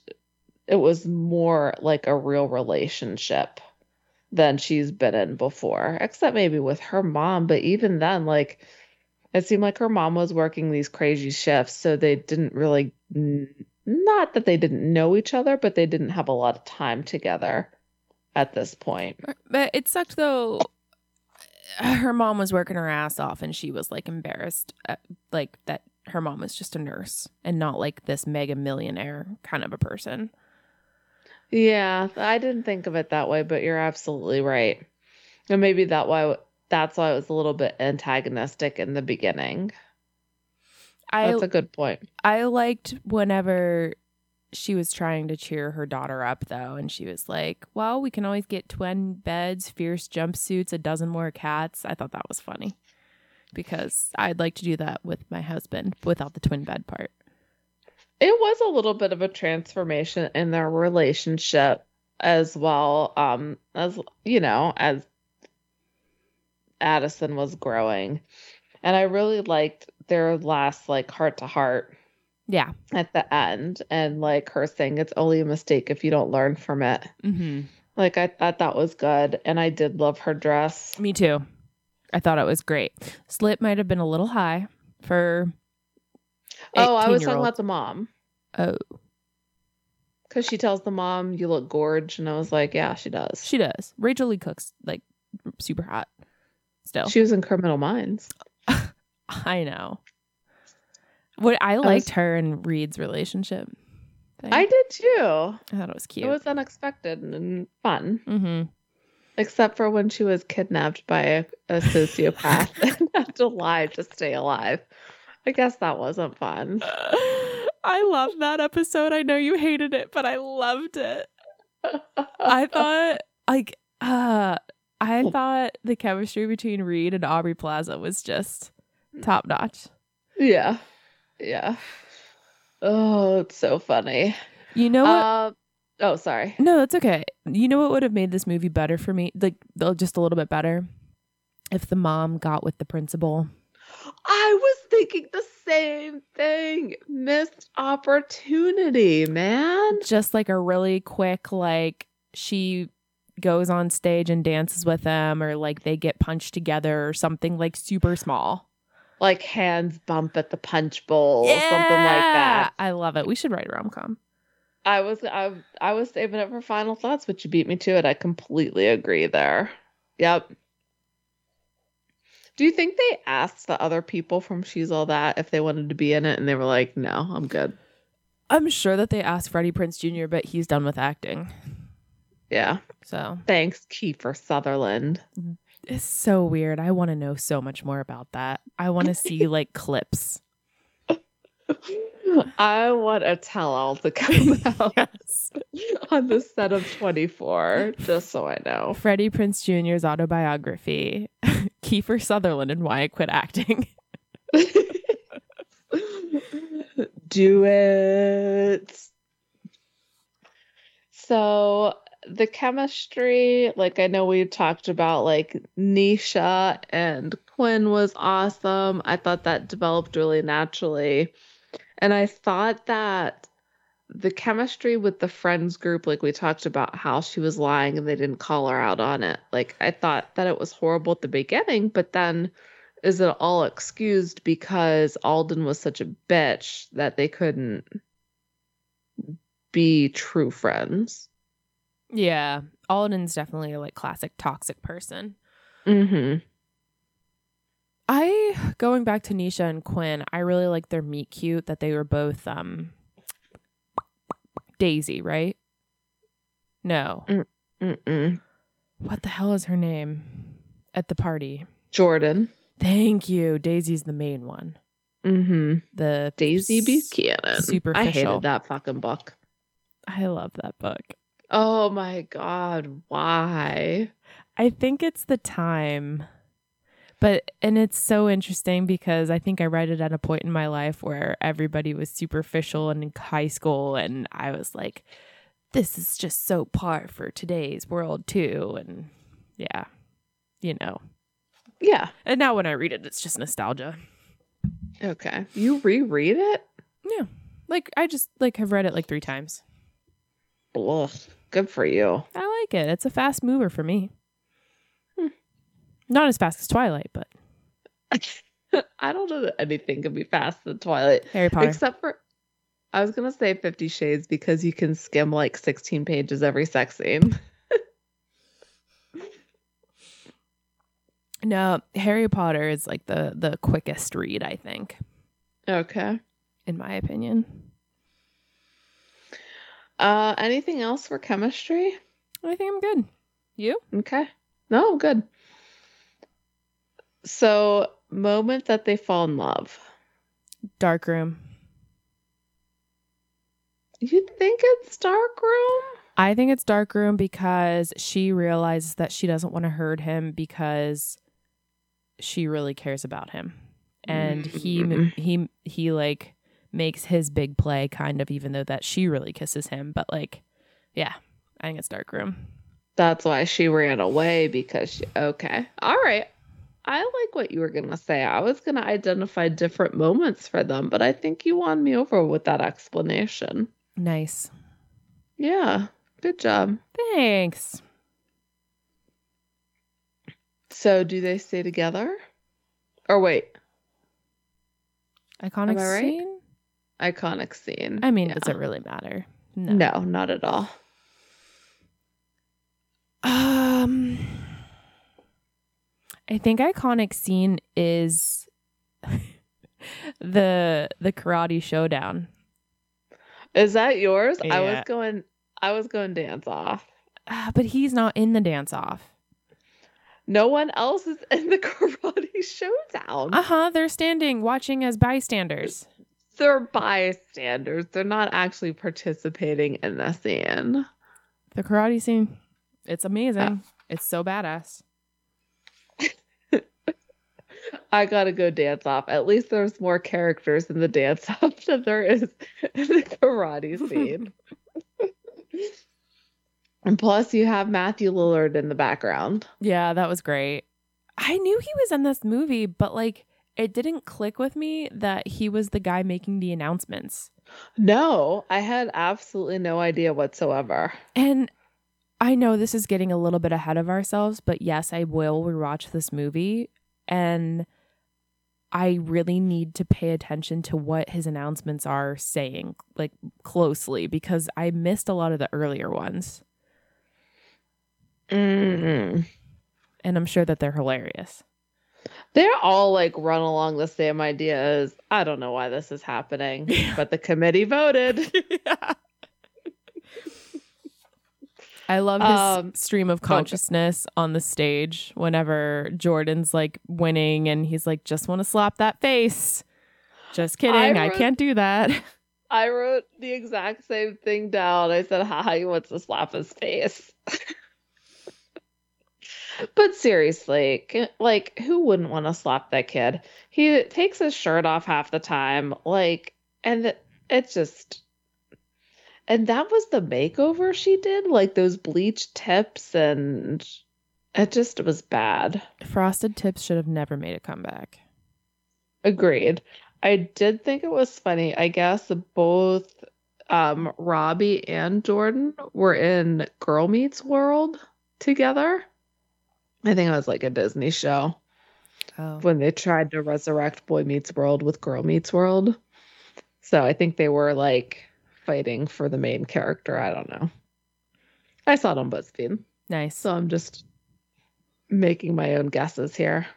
it was more like a real relationship than she's been in before, except maybe with her mom. But even then, like, it seemed like her mom was working these crazy shifts. So they didn't really, not that they didn't know each other, but they didn't have a lot of time together at this point. but it sucked though her mom was working her ass off and she was like embarrassed uh, like that her mom was just a nurse and not like this mega millionaire kind of a person Yeah, I didn't think of it that way, but you're absolutely right. And maybe that why that's why it was a little bit antagonistic in the beginning. I That's a good point. I liked whenever she was trying to cheer her daughter up though and she was like, "Well, we can always get twin beds, fierce jumpsuits, a dozen more cats." I thought that was funny because I'd like to do that with my husband without the twin bed part. It was a little bit of a transformation in their relationship as well. Um, as you know, as Addison was growing. And I really liked their last like heart to heart Yeah. at the end and like her saying it's only a mistake if you don't learn from it. Mhm. Like I thought that was good and I did love her dress. Me too. I thought it was great. Slip might have been a little high for Oh, I was talking 18-year-old. about the mom. Oh, Because she tells the mom, you look gorge. And I was like, yeah, she does. she does. Rachael Leigh Cook's like super hot. Still. She was in Criminal Minds. I know. What I was- liked her and Reid's relationship. thing. I did too. I thought it was cute. It was unexpected and fun, mm-hmm. Except for when she was kidnapped by a, a sociopath and had to lie to stay alive. I guess that wasn't fun. I love that episode. I know you hated it, but I loved it. I thought like uh I thought the chemistry between Reid and Aubrey Plaza was just top notch. yeah, yeah. Oh, it's so funny. You know what? Um, oh, sorry. no, that's okay. You know what would have made this movie better for me? Like just a little bit better? If the mom got with the principal. I was thinking the same thing. Missed opportunity, man. Just like a really quick like she goes on stage and dances with them or like they get punched together or something like super small. Like hands bump at the punch bowl, something like that. I love it. We should write a rom com. I was I I was saving it for final thoughts, but you beat me to it. I completely agree there. Yep. Do you think they asked the other people from She's All That if they wanted to be in it and they were like, no, I'm good? I'm sure that they asked Freddie Prinze Jr., but he's done with acting. Yeah. So Thanks, Kiefer Sutherland. it's so weird. I want to know so much more about that. I want to see like clips. I want a tell all to come out Yes. on the set of 24, just so I know. Freddie Prinze Jr.'s autobiography, Kiefer Sutherland and why I quit acting. Do it. So the chemistry, like I know we talked about like Nisha and Quinn was awesome. I thought that developed really naturally. And I thought that the chemistry with the friends group, like we talked about how she was lying and they didn't call her out on it. Like I thought that it was horrible at the beginning, but then is it all excused because Alden was such a bitch that they couldn't be true friends? Yeah, Alden's definitely a like classic toxic person. Mm-hmm. I going back to Nisha and Quinn, I really like their meet cute that they were both um Daisy, right? No. Mm-mm. What the hell is her name at the party? Jordan. Thank you. Daisy's the main one. Mm-hmm. The Daisy Buchanan. I hated that fucking book. I love that book. Oh my god, why? I think it's the time. But and it's so interesting because I think I read it at a point in my life where everybody was superficial and in high school and I was like this is just so par for today's world too and yeah. You know. Yeah. And now when I read it it's just nostalgia. Okay. You reread it? Yeah. Like I just like have read it like 3 times. Ugh. Good for you. I like it. It's a fast mover for me. Not as fast as Twilight, but I don't know that anything can be faster than Twilight. Harry Potter. Except for, I was gonna say Fifty Shades because you can skim like sixteen pages every sex scene. No, Harry Potter is like the the quickest read, I think, Okay. in my opinion. Uh, anything else for chemistry? I think I'm good. You? Okay. No, good. So, moment that they fall in love. Dark room. You think it's dark room? I think it's dark room because she realizes that she doesn't want to hurt him because she really cares about him. And he Mm. he he like makes his big play kind of even though that she really kisses him, but like yeah, I think it's dark room. That's why she ran away because she, okay. All right. I like what you were going to say. I was going to identify different moments for them, but I think you won me over with that explanation. Nice. Yeah. Good job. Thanks. So, do they stay together? Or wait, Iconic right? scene? iconic scene. I mean, Yeah. does it really matter? No, not at all. Um, I think iconic scene is the the karate showdown. Is that yours? I was going I was going dance off. Ah, but he's not in the dance off. No one else is in the karate showdown. Uh huh. They're standing watching as bystanders. They're bystanders. They're not actually participating in the scene. The karate scene. It's amazing. Oh. It's so badass. I gotta go dance off. At least there's more characters in the dance off than there is in the karate scene. and plus, you have Matthew Lillard in the background. Yeah, that was great. I knew he was in this movie, but like it didn't click with me that he was the guy making the announcements. No, I had absolutely no idea whatsoever. And I know this is getting a little bit ahead of ourselves, but yes, I will rewatch this movie. And I really need to pay attention to what his announcements are saying, like closely, because I missed a lot of the earlier ones. Mm. And I'm sure that they're hilarious. They're all like run along the same ideas. I don't know why this is happening, but the committee voted. yeah. I love his Um, stream of consciousness on the stage whenever Jordan's like winning and he's like, just want to slap that face. Just kidding. I, wrote- can't do that. I wrote the exact same thing down. I said, haha, he wants to slap his face. but seriously, like, who wouldn't want to slap that kid? He takes his shirt off half the time. Like, and it, it just. And that was the makeover she did, like those bleach tips, and it just was bad. Frosted Tips should have never made a comeback. Agreed. I did think it was funny. I guess both um, Robbie and Jordan were in Girl Meets World together. I think it was like a Disney show Oh. when they tried to resurrect Boy Meets World with Girl Meets World. So I think they were like fighting for the main character. I don't know. I saw it on BuzzFeed. Nice. So I'm just making my own guesses here.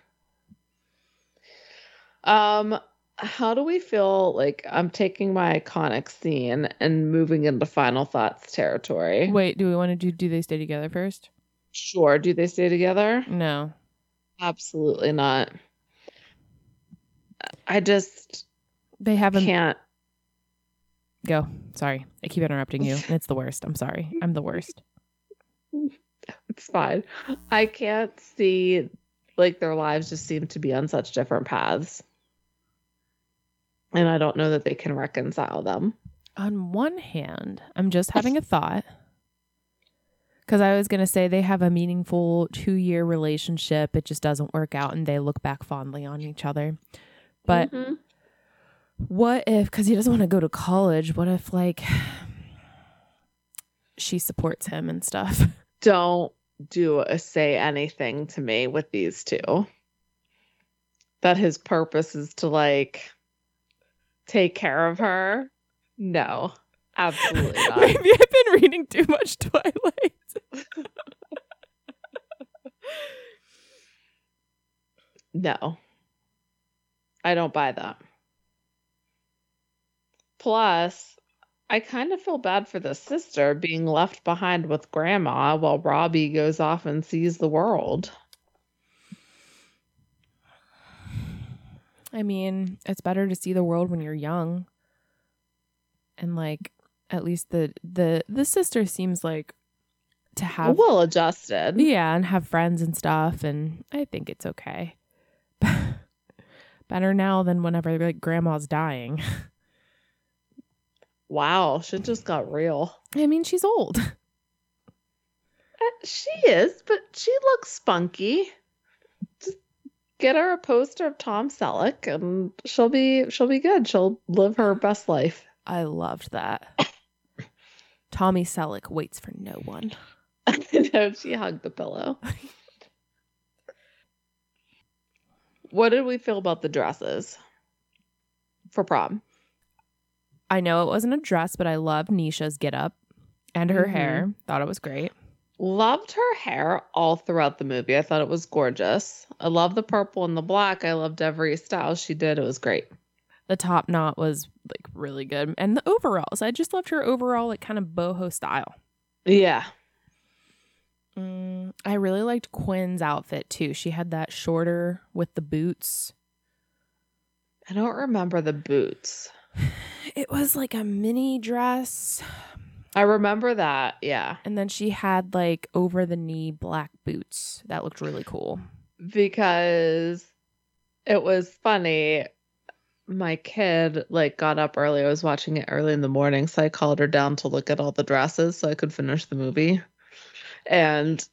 Um, how do we feel like I'm taking my iconic scene and moving into final thoughts territory? Wait, do we want to do do they stay together first? Sure. Do they stay together? No. Absolutely not. I just They haven't can't. Go. Sorry. I keep interrupting you. It's the worst. I'm sorry. I'm the worst. It's fine. I can't see like their lives just seem to be on such different paths. And I don't know that they can reconcile them. On one hand, I'm just having a thought. Because I was going to say they have a meaningful two year relationship. It just doesn't work out and they look back fondly on each other. But Mhm. What if, because he doesn't want to go to college, what if, like, she supports him and stuff? don't do a say anything to me with these two. That his purpose is to like take care of her. No, absolutely not. Maybe I've been reading too much Twilight. No. I don't buy that. Plus, I kind of feel bad for the sister being left behind with grandma while Robbie goes off and sees the world. I mean, it's better to see the world when you're young. And like at least the the the sister seems like to have well adjusted. yeah, and have friends and stuff and I think it's okay. better now than whenever like grandma's dying. Wow, shit just got real. I mean, she's old. Uh, She is, but she looks spunky. Just get her a poster of Tom Selleck, and she'll be she'll be good. She'll live her best life. I loved that. Tommy Selleck waits for no one. I know she hugged the pillow. what did we feel about the dresses for prom? I know it wasn't a dress, but I loved Nisha's get up and her Mhm. hair. Thought it was great. Loved her hair all throughout the movie. I thought it was gorgeous. I love the purple and the black. I loved every style she did. It was great. The top knot was like really good. And the overalls. I just loved her overall, like kind of boho style. Yeah. Mm, I really liked Quinn's outfit too. She had that shorter with the boots. I don't remember the boots. It was like a mini dress. I remember that. Yeah. And then she had like over the knee black boots. That looked really cool. because it was funny. My kid like got up early. I was watching it early in the morning, so I called her down to look at all the dresses so I could finish the movie. And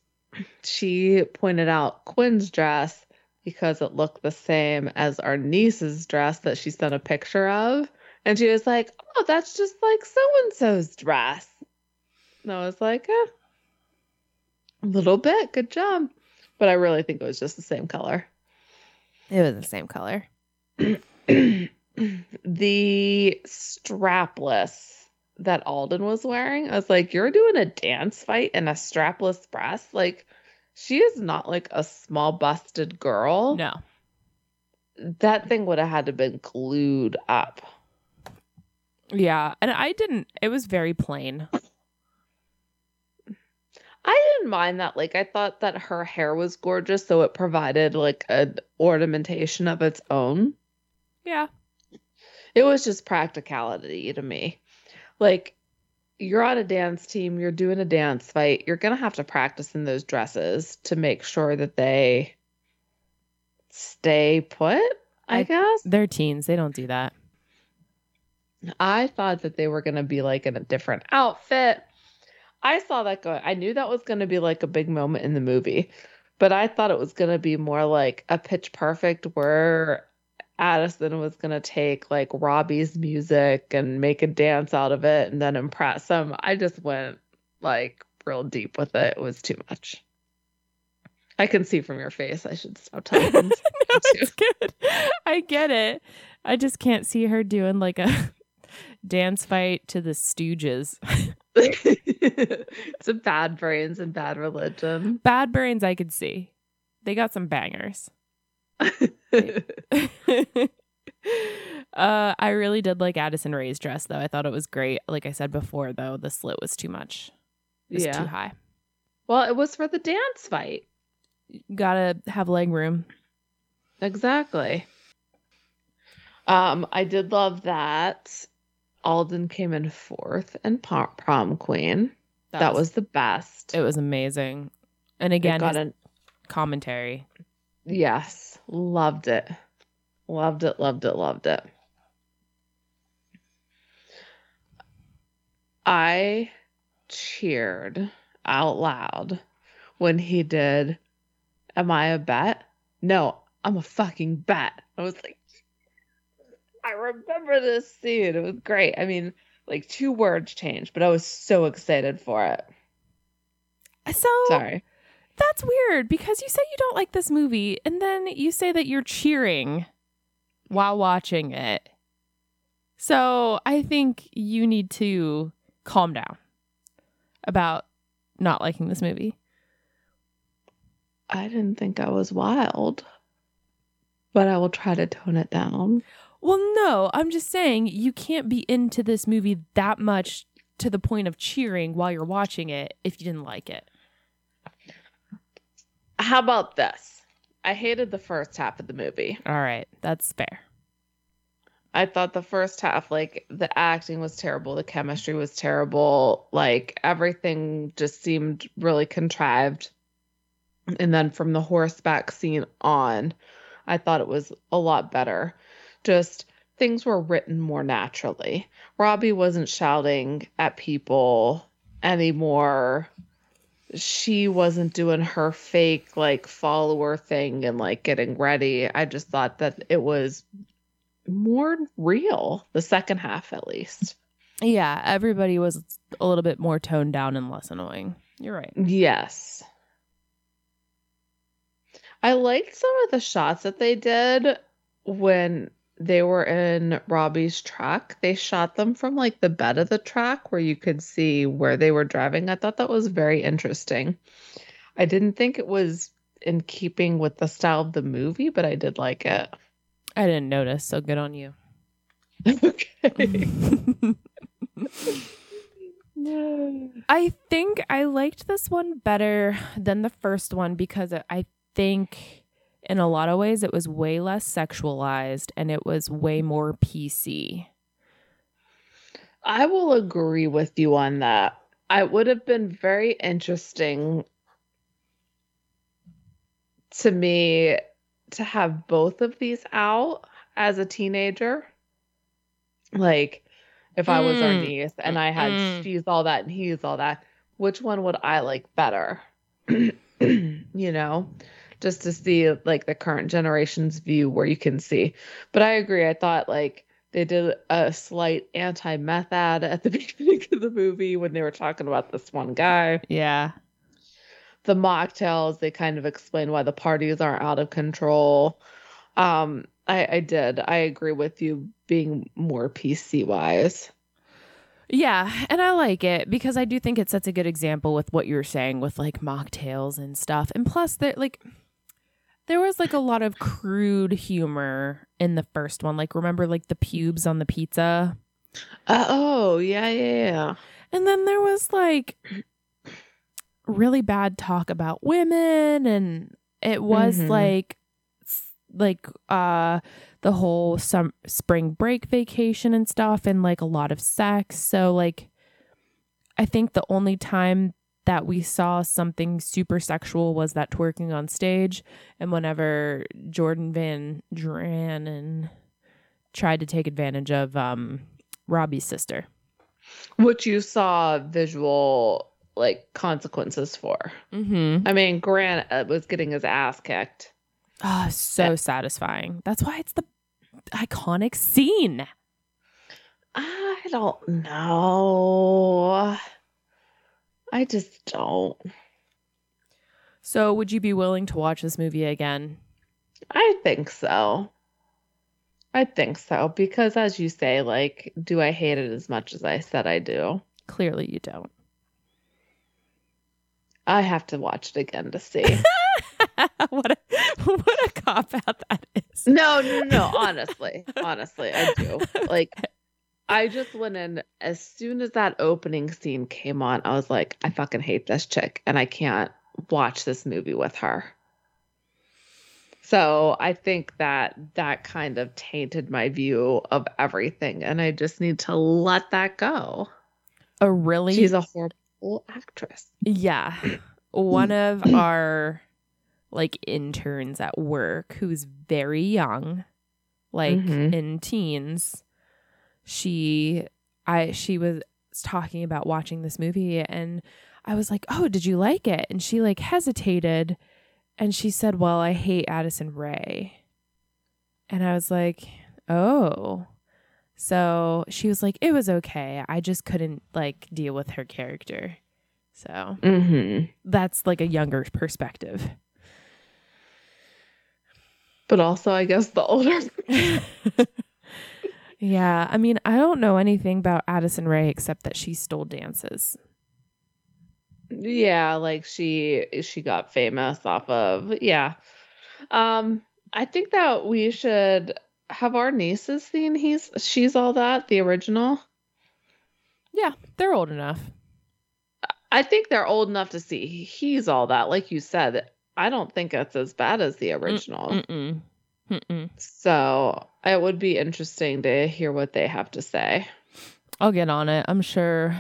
she pointed out Quinn's dress because it looked the same as our niece's dress that she sent a picture of. And she was like, "Oh, that's just like so and so's dress." And I was like, eh, "A little bit, good job." But I really think it was just the same color. It was the same color. the strapless that Alden was wearing, I was like, you're doing a dance fight in a strapless breast? Like, she is not like a small busted girl. No. That thing would have had to been glued up. Yeah. And I didn't, it was very plain. I didn't mind that. Like, I thought that her hair was gorgeous, so it provided like an ornamentation of its own. Yeah. It was just practicality to me. Like, you're on a dance team, you're doing a dance fight, you're going to have to practice in those dresses to make sure that they stay put, I, I- guess. They're teens. They don't do that. I thought that they were going to be like in a different outfit. I saw that going. I knew that was going to be like a big moment in the movie, but I thought it was going to be more like a pitch perfect where Addison was going to take like Robbie's music and make a dance out of it and then impress him. I just went like real deep with it. It was too much. I can see from your face. I should stop them. no, it's good. I get it. I just can't see her doing like a dance fight to the Stooges. it's a bad brains and bad religion. Bad Brains, I could see. They got some bangers. uh, I really did like Addison Rae's dress, though. I thought it was great. Like I said before, though, the slit was too much. It was too high. Well, it was for the dance fight. Gotta have leg room. Exactly. Um, I did love that Alden came in fourth and prom, queen. That, was, the best. it was amazing. And again, got an commentary. yes, loved it, loved it, loved it, loved it. I cheered out loud when he did. Am I a bet? No, I'm a fucking bet. I was like, I remember this scene. It was great. I mean, like two words changed, but I was so excited for it. Uh, so Sorry. that's weird because you say you don't like this movie and then you say that you're cheering while watching it. So I think you need to calm down about not liking this movie. I didn't think I was wild, but I will try to tone it down. Well, no, I'm just saying you can't be into this movie that much to the point of cheering while you're watching it if you didn't like it. How about this? I hated the first half of the movie. All right, that's fair. I thought the first half, like the acting was terrible, the chemistry was terrible, like everything just seemed really contrived. And then from the horseback scene on, I thought it was a lot better. Just things were written more naturally. Robbie wasn't shouting at people anymore. She wasn't doing her fake like follower thing and like getting ready. I just thought that it was more real, the second half at least. Yeah, everybody was a little bit more toned down and less annoying. You're right. Yes. I liked some of the shots that they did when they were in Robbie's truck. They shot them from like the bed of the truck where you could see where they were driving. I thought that was very interesting. I didn't think it was in keeping with the style of the movie, but I did like it. I didn't notice, so good on you. okay. I think I liked this one better than the first one because I think in a lot of ways it was way less sexualized and it was way more PC. I will agree with you on that. I would have been very interesting to me to have both of these out as a teenager. Like if I was our Mm. niece and I had Mm. she's all that and he's all that, which one would I like better? you know, just to see like the current generation's view where you can see. But I agree. I thought like they did a slight anti meth ad at the beginning of the movie when they were talking about this one guy. Yeah. The mocktails, they kind of explain why the parties aren't out of control. Um, I, I did. I agree with you being more PC wise. Yeah, and I like it because I do think it sets a good example with what you were saying with like mocktails and stuff. And plus there like there was like a lot of crude humor in the first one. Like remember like the pubes on the pizza? Uh, oh, yeah, yeah, yeah. And then there was like really bad talk about women and it was Mhm. like like uh the whole some spring break vacation and stuff and like a lot of sex so like i think the only time that we saw something super sexual was that twerking on stage and whenever jordan van draanen tried to take advantage of um robbie's sister Which you saw visual like consequences for. mm-hmm I mean, Grant uh, was getting his ass kicked. Oh, so satisfying. That's why it's the iconic scene. I don't know. I just don't. So, would you be willing to watch this movie again? I think so. I think so because, as you say, like, do I hate it as much as I said I do? Clearly, you don't. I have to watch it again to see. what a what a cop out that is. no, no, no. Honestly, honestly, I do. Like, I just went in as soon as that opening scene came on. I was like, I fucking hate this chick, and I can't watch this movie with her. So I think that that kind of tainted my view of everything, and I just need to let that go. a really She's a horrible actress. yeah. One of our like interns at work who's very young, like Mhm. in teens, she I she was talking about watching this movie and I was like, "Oh, did you like it?" And she like hesitated and she said, "Well, I hate Addison Rae." And I was like, "Oh." So she was like, "It was okay. I just couldn't like deal with her character." So Mm-hmm. that's like a younger perspective. But also, I guess the older. yeah, I mean, I don't know anything about Addison Rae except that she stole dances. yeah, like she she got famous off of yeah. Um, I think that we should have our nieces seen he's she's all that the original. Yeah, they're old enough. I think they're old enough to see he's all that. Like you said, I don't think it's as bad as the original. Mm-mm. Mm-mm. So it would be interesting to hear what they have to say. I'll get on it. I'm sure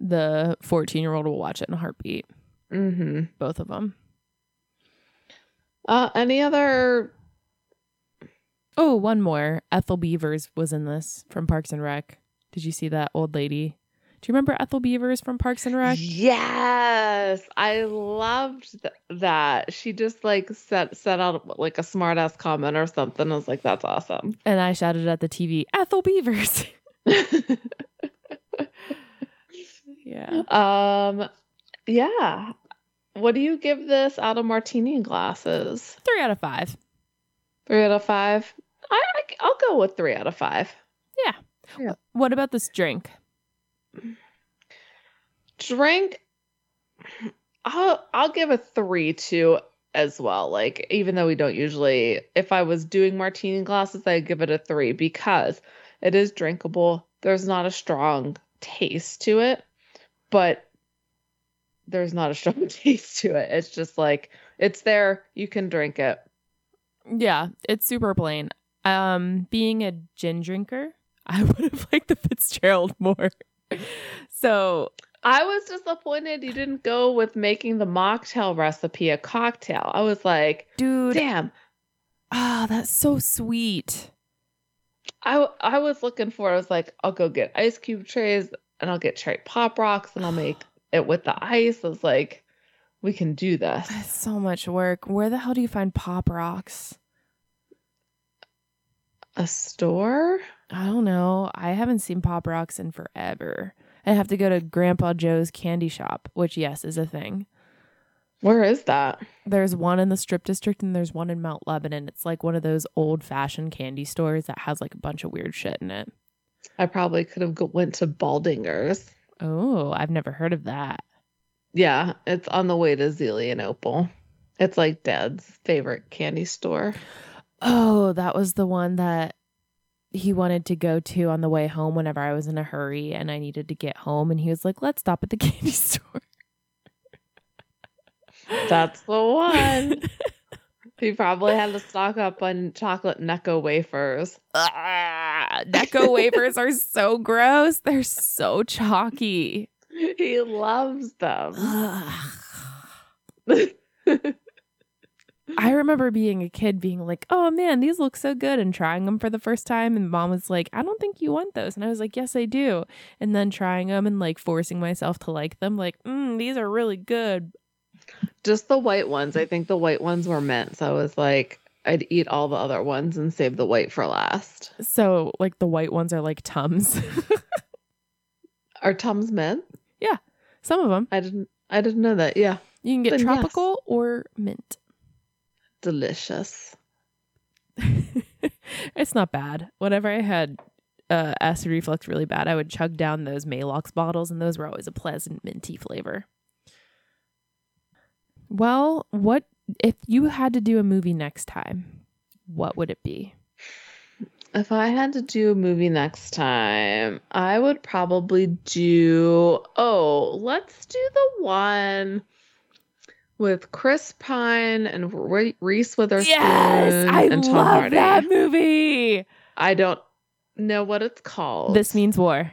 the 14 year old will watch it in a heartbeat. Mm-hmm. Both of them. Uh, any other? Oh, one more. Ethel Beavers was in this from Parks and Rec. Did you see that old lady? Do you remember Ethel Beavers from Parks and Rec? Yes, I loved th- that. She just like set set out like a smart ass comment or something. I was like, that's awesome. And I shouted at the TV, Ethel Beavers. yeah. um, yeah. What do you give this out of martini glasses? Three out of five. Three out of five. I, I I'll go with three out of five. Yeah. What about this drink? Drink. I'll I'll give a three too as well. Like even though we don't usually, if I was doing martini glasses, I'd give it a three because it is drinkable. There's not a strong taste to it, but there's not a strong taste to it. It's just like it's there. You can drink it. Yeah, it's super plain. Um, being a gin drinker, I would have liked the Fitzgerald more. So I was disappointed you didn't go with making the mocktail recipe a cocktail. I was like, dude, damn. ah, that's so sweet. I I was looking for. I was like, I'll go get ice cube trays and I'll get cherry pop rocks and I'll make it with the ice. I was like, we can do this. It's so much work. Where the hell do you find pop rocks? A store? I don't know. I haven't seen pop rocks in forever. I have to go to Grandpa Joe's candy shop, which yes is a thing. Where is that? There's one in the Strip District and there's one in Mount Lebanon. It's like one of those old fashioned candy stores that has like a bunch of weird shit in it. I probably could have went to Baldinger's. Oh, I've never heard of that. Yeah, it's on the way to Zelienople. It's like Dad's favorite candy store. Oh, that was the one that he wanted to go to on the way home whenever I was in a hurry and I needed to get home. And he was like, let's stop at the candy store. That's the one. he probably had to stock up on chocolate Necco wafers. Ah, Necco wafers are so gross. They're so chalky. He loves them. I remember being a kid being like, oh man, these look so good and trying them for the first time. And mom was like, I don't think you want those. And I was like, yes, I do. And then trying them and like forcing myself to like them, like, mm, these are really good. Just the white ones. I think the white ones were mint. So I was like, I'd eat all the other ones and save the white for last. So, like, the white ones are like Tums. Are Tums mint? Yeah, some of them. I didn't. I didn't know that. Yeah, You can get Then yes. tropical or mint. Delicious. it's not bad. Whenever I had uh, acid reflux really bad, I would chug down those Maalox bottles, and those were always a pleasant minty flavor. Well, what if you had to do a movie next time? What would it be? If I had to do a movie next time, I would probably do. Oh, let's do the one with Chris Pine and Reese Witherspoon Yes, I and Tom love Hardy. that movie. I don't know what it's called. This means war.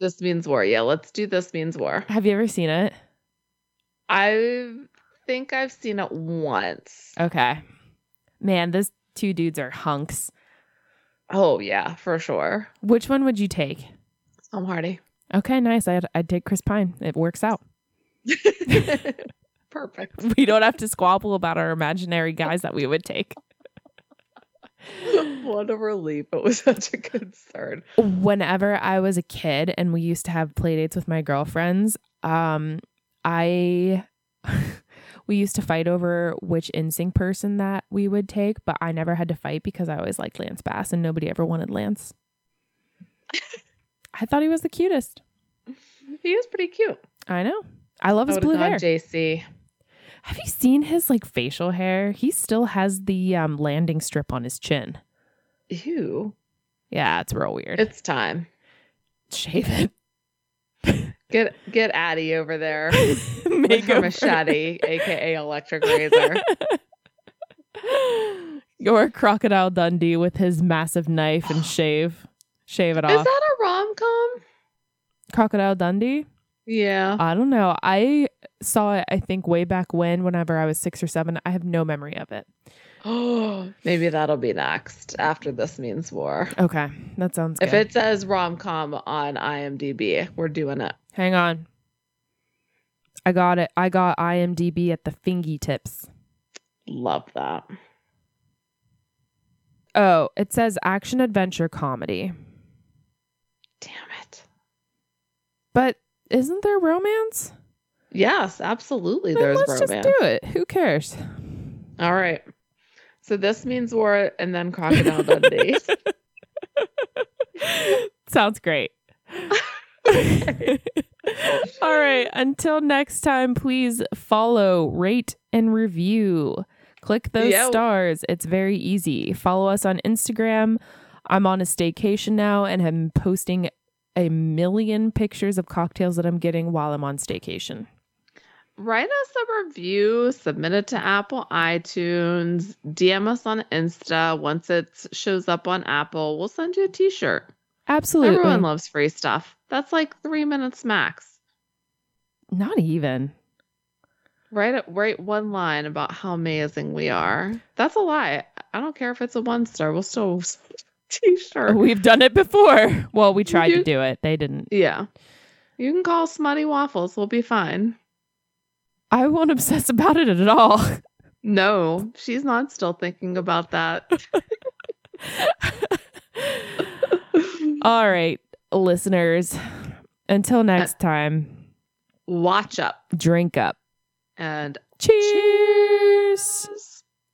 This means war. Yeah, let's do this means war. Have you ever seen it? I think I've seen it once. Okay, man, those two dudes are hunks. Oh yeah, for sure. Which one would you take? Tom Hardy. Okay, nice. I'd, I'd take Chris Pine. It works out. Perfect. We don't have to squabble about our imaginary guys that we would take. what a relief. It was such a concern. Whenever I was a kid and we used to have play dates with my girlfriends, um, I we used to fight over which NSYNC person that we would take, but I never had to fight because I always liked Lance Bass and nobody ever wanted Lance. I thought he was the cutest. He is pretty cute. I know. I love I his blue hair. JC. Have you seen his like facial hair? He still has the um, landing strip on his chin. Ew. Yeah, it's real weird. It's time. Shave it. Get get Addie over there Make her machete, aka electric razor. Your Crocodile Dundee with his massive knife and shave. Shave it off. Is that a rom com? Crocodile Dundee? Yeah. I don't know. I saw it, I think, way back when, whenever I was six or seven. I have no memory of it. Oh, maybe that'll be next after this means war. Okay, that sounds good. If it says rom com on IMDb, we're doing it. Hang on. I got it. I got IMDb at the fingy tips. Love that. Oh, it says action adventure comedy. Damn it. But isn't there romance? Yes, absolutely. Then There's let's romance. just do it. Who cares? All right. So this means war and then Crocodile Dundee. Sounds great. All right. Until next time, please follow, rate, and review. Click those Yeah. stars. It's very easy. Follow us on Instagram. I'm on a staycation now and I'm posting a million pictures of cocktails that I'm getting while I'm on staycation. Write us a review, submit it to Apple iTunes, DM us on Insta. Once it shows up on Apple, we'll send you a t shirt. Absolutely. Everyone loves free stuff. That's like three minutes max. Not even. Write it, write one line about how amazing we are. That's a lie. I don't care if it's a one star. We'll still t shirt. We've done it before. Well, we tried to do it. They didn't. Yeah. You can call Smutty Waffles. We'll be fine. I won't obsess about it at all. No, she's not still thinking about that. all right, listeners. Until uh, next time, Watch up drink up. and Cheers.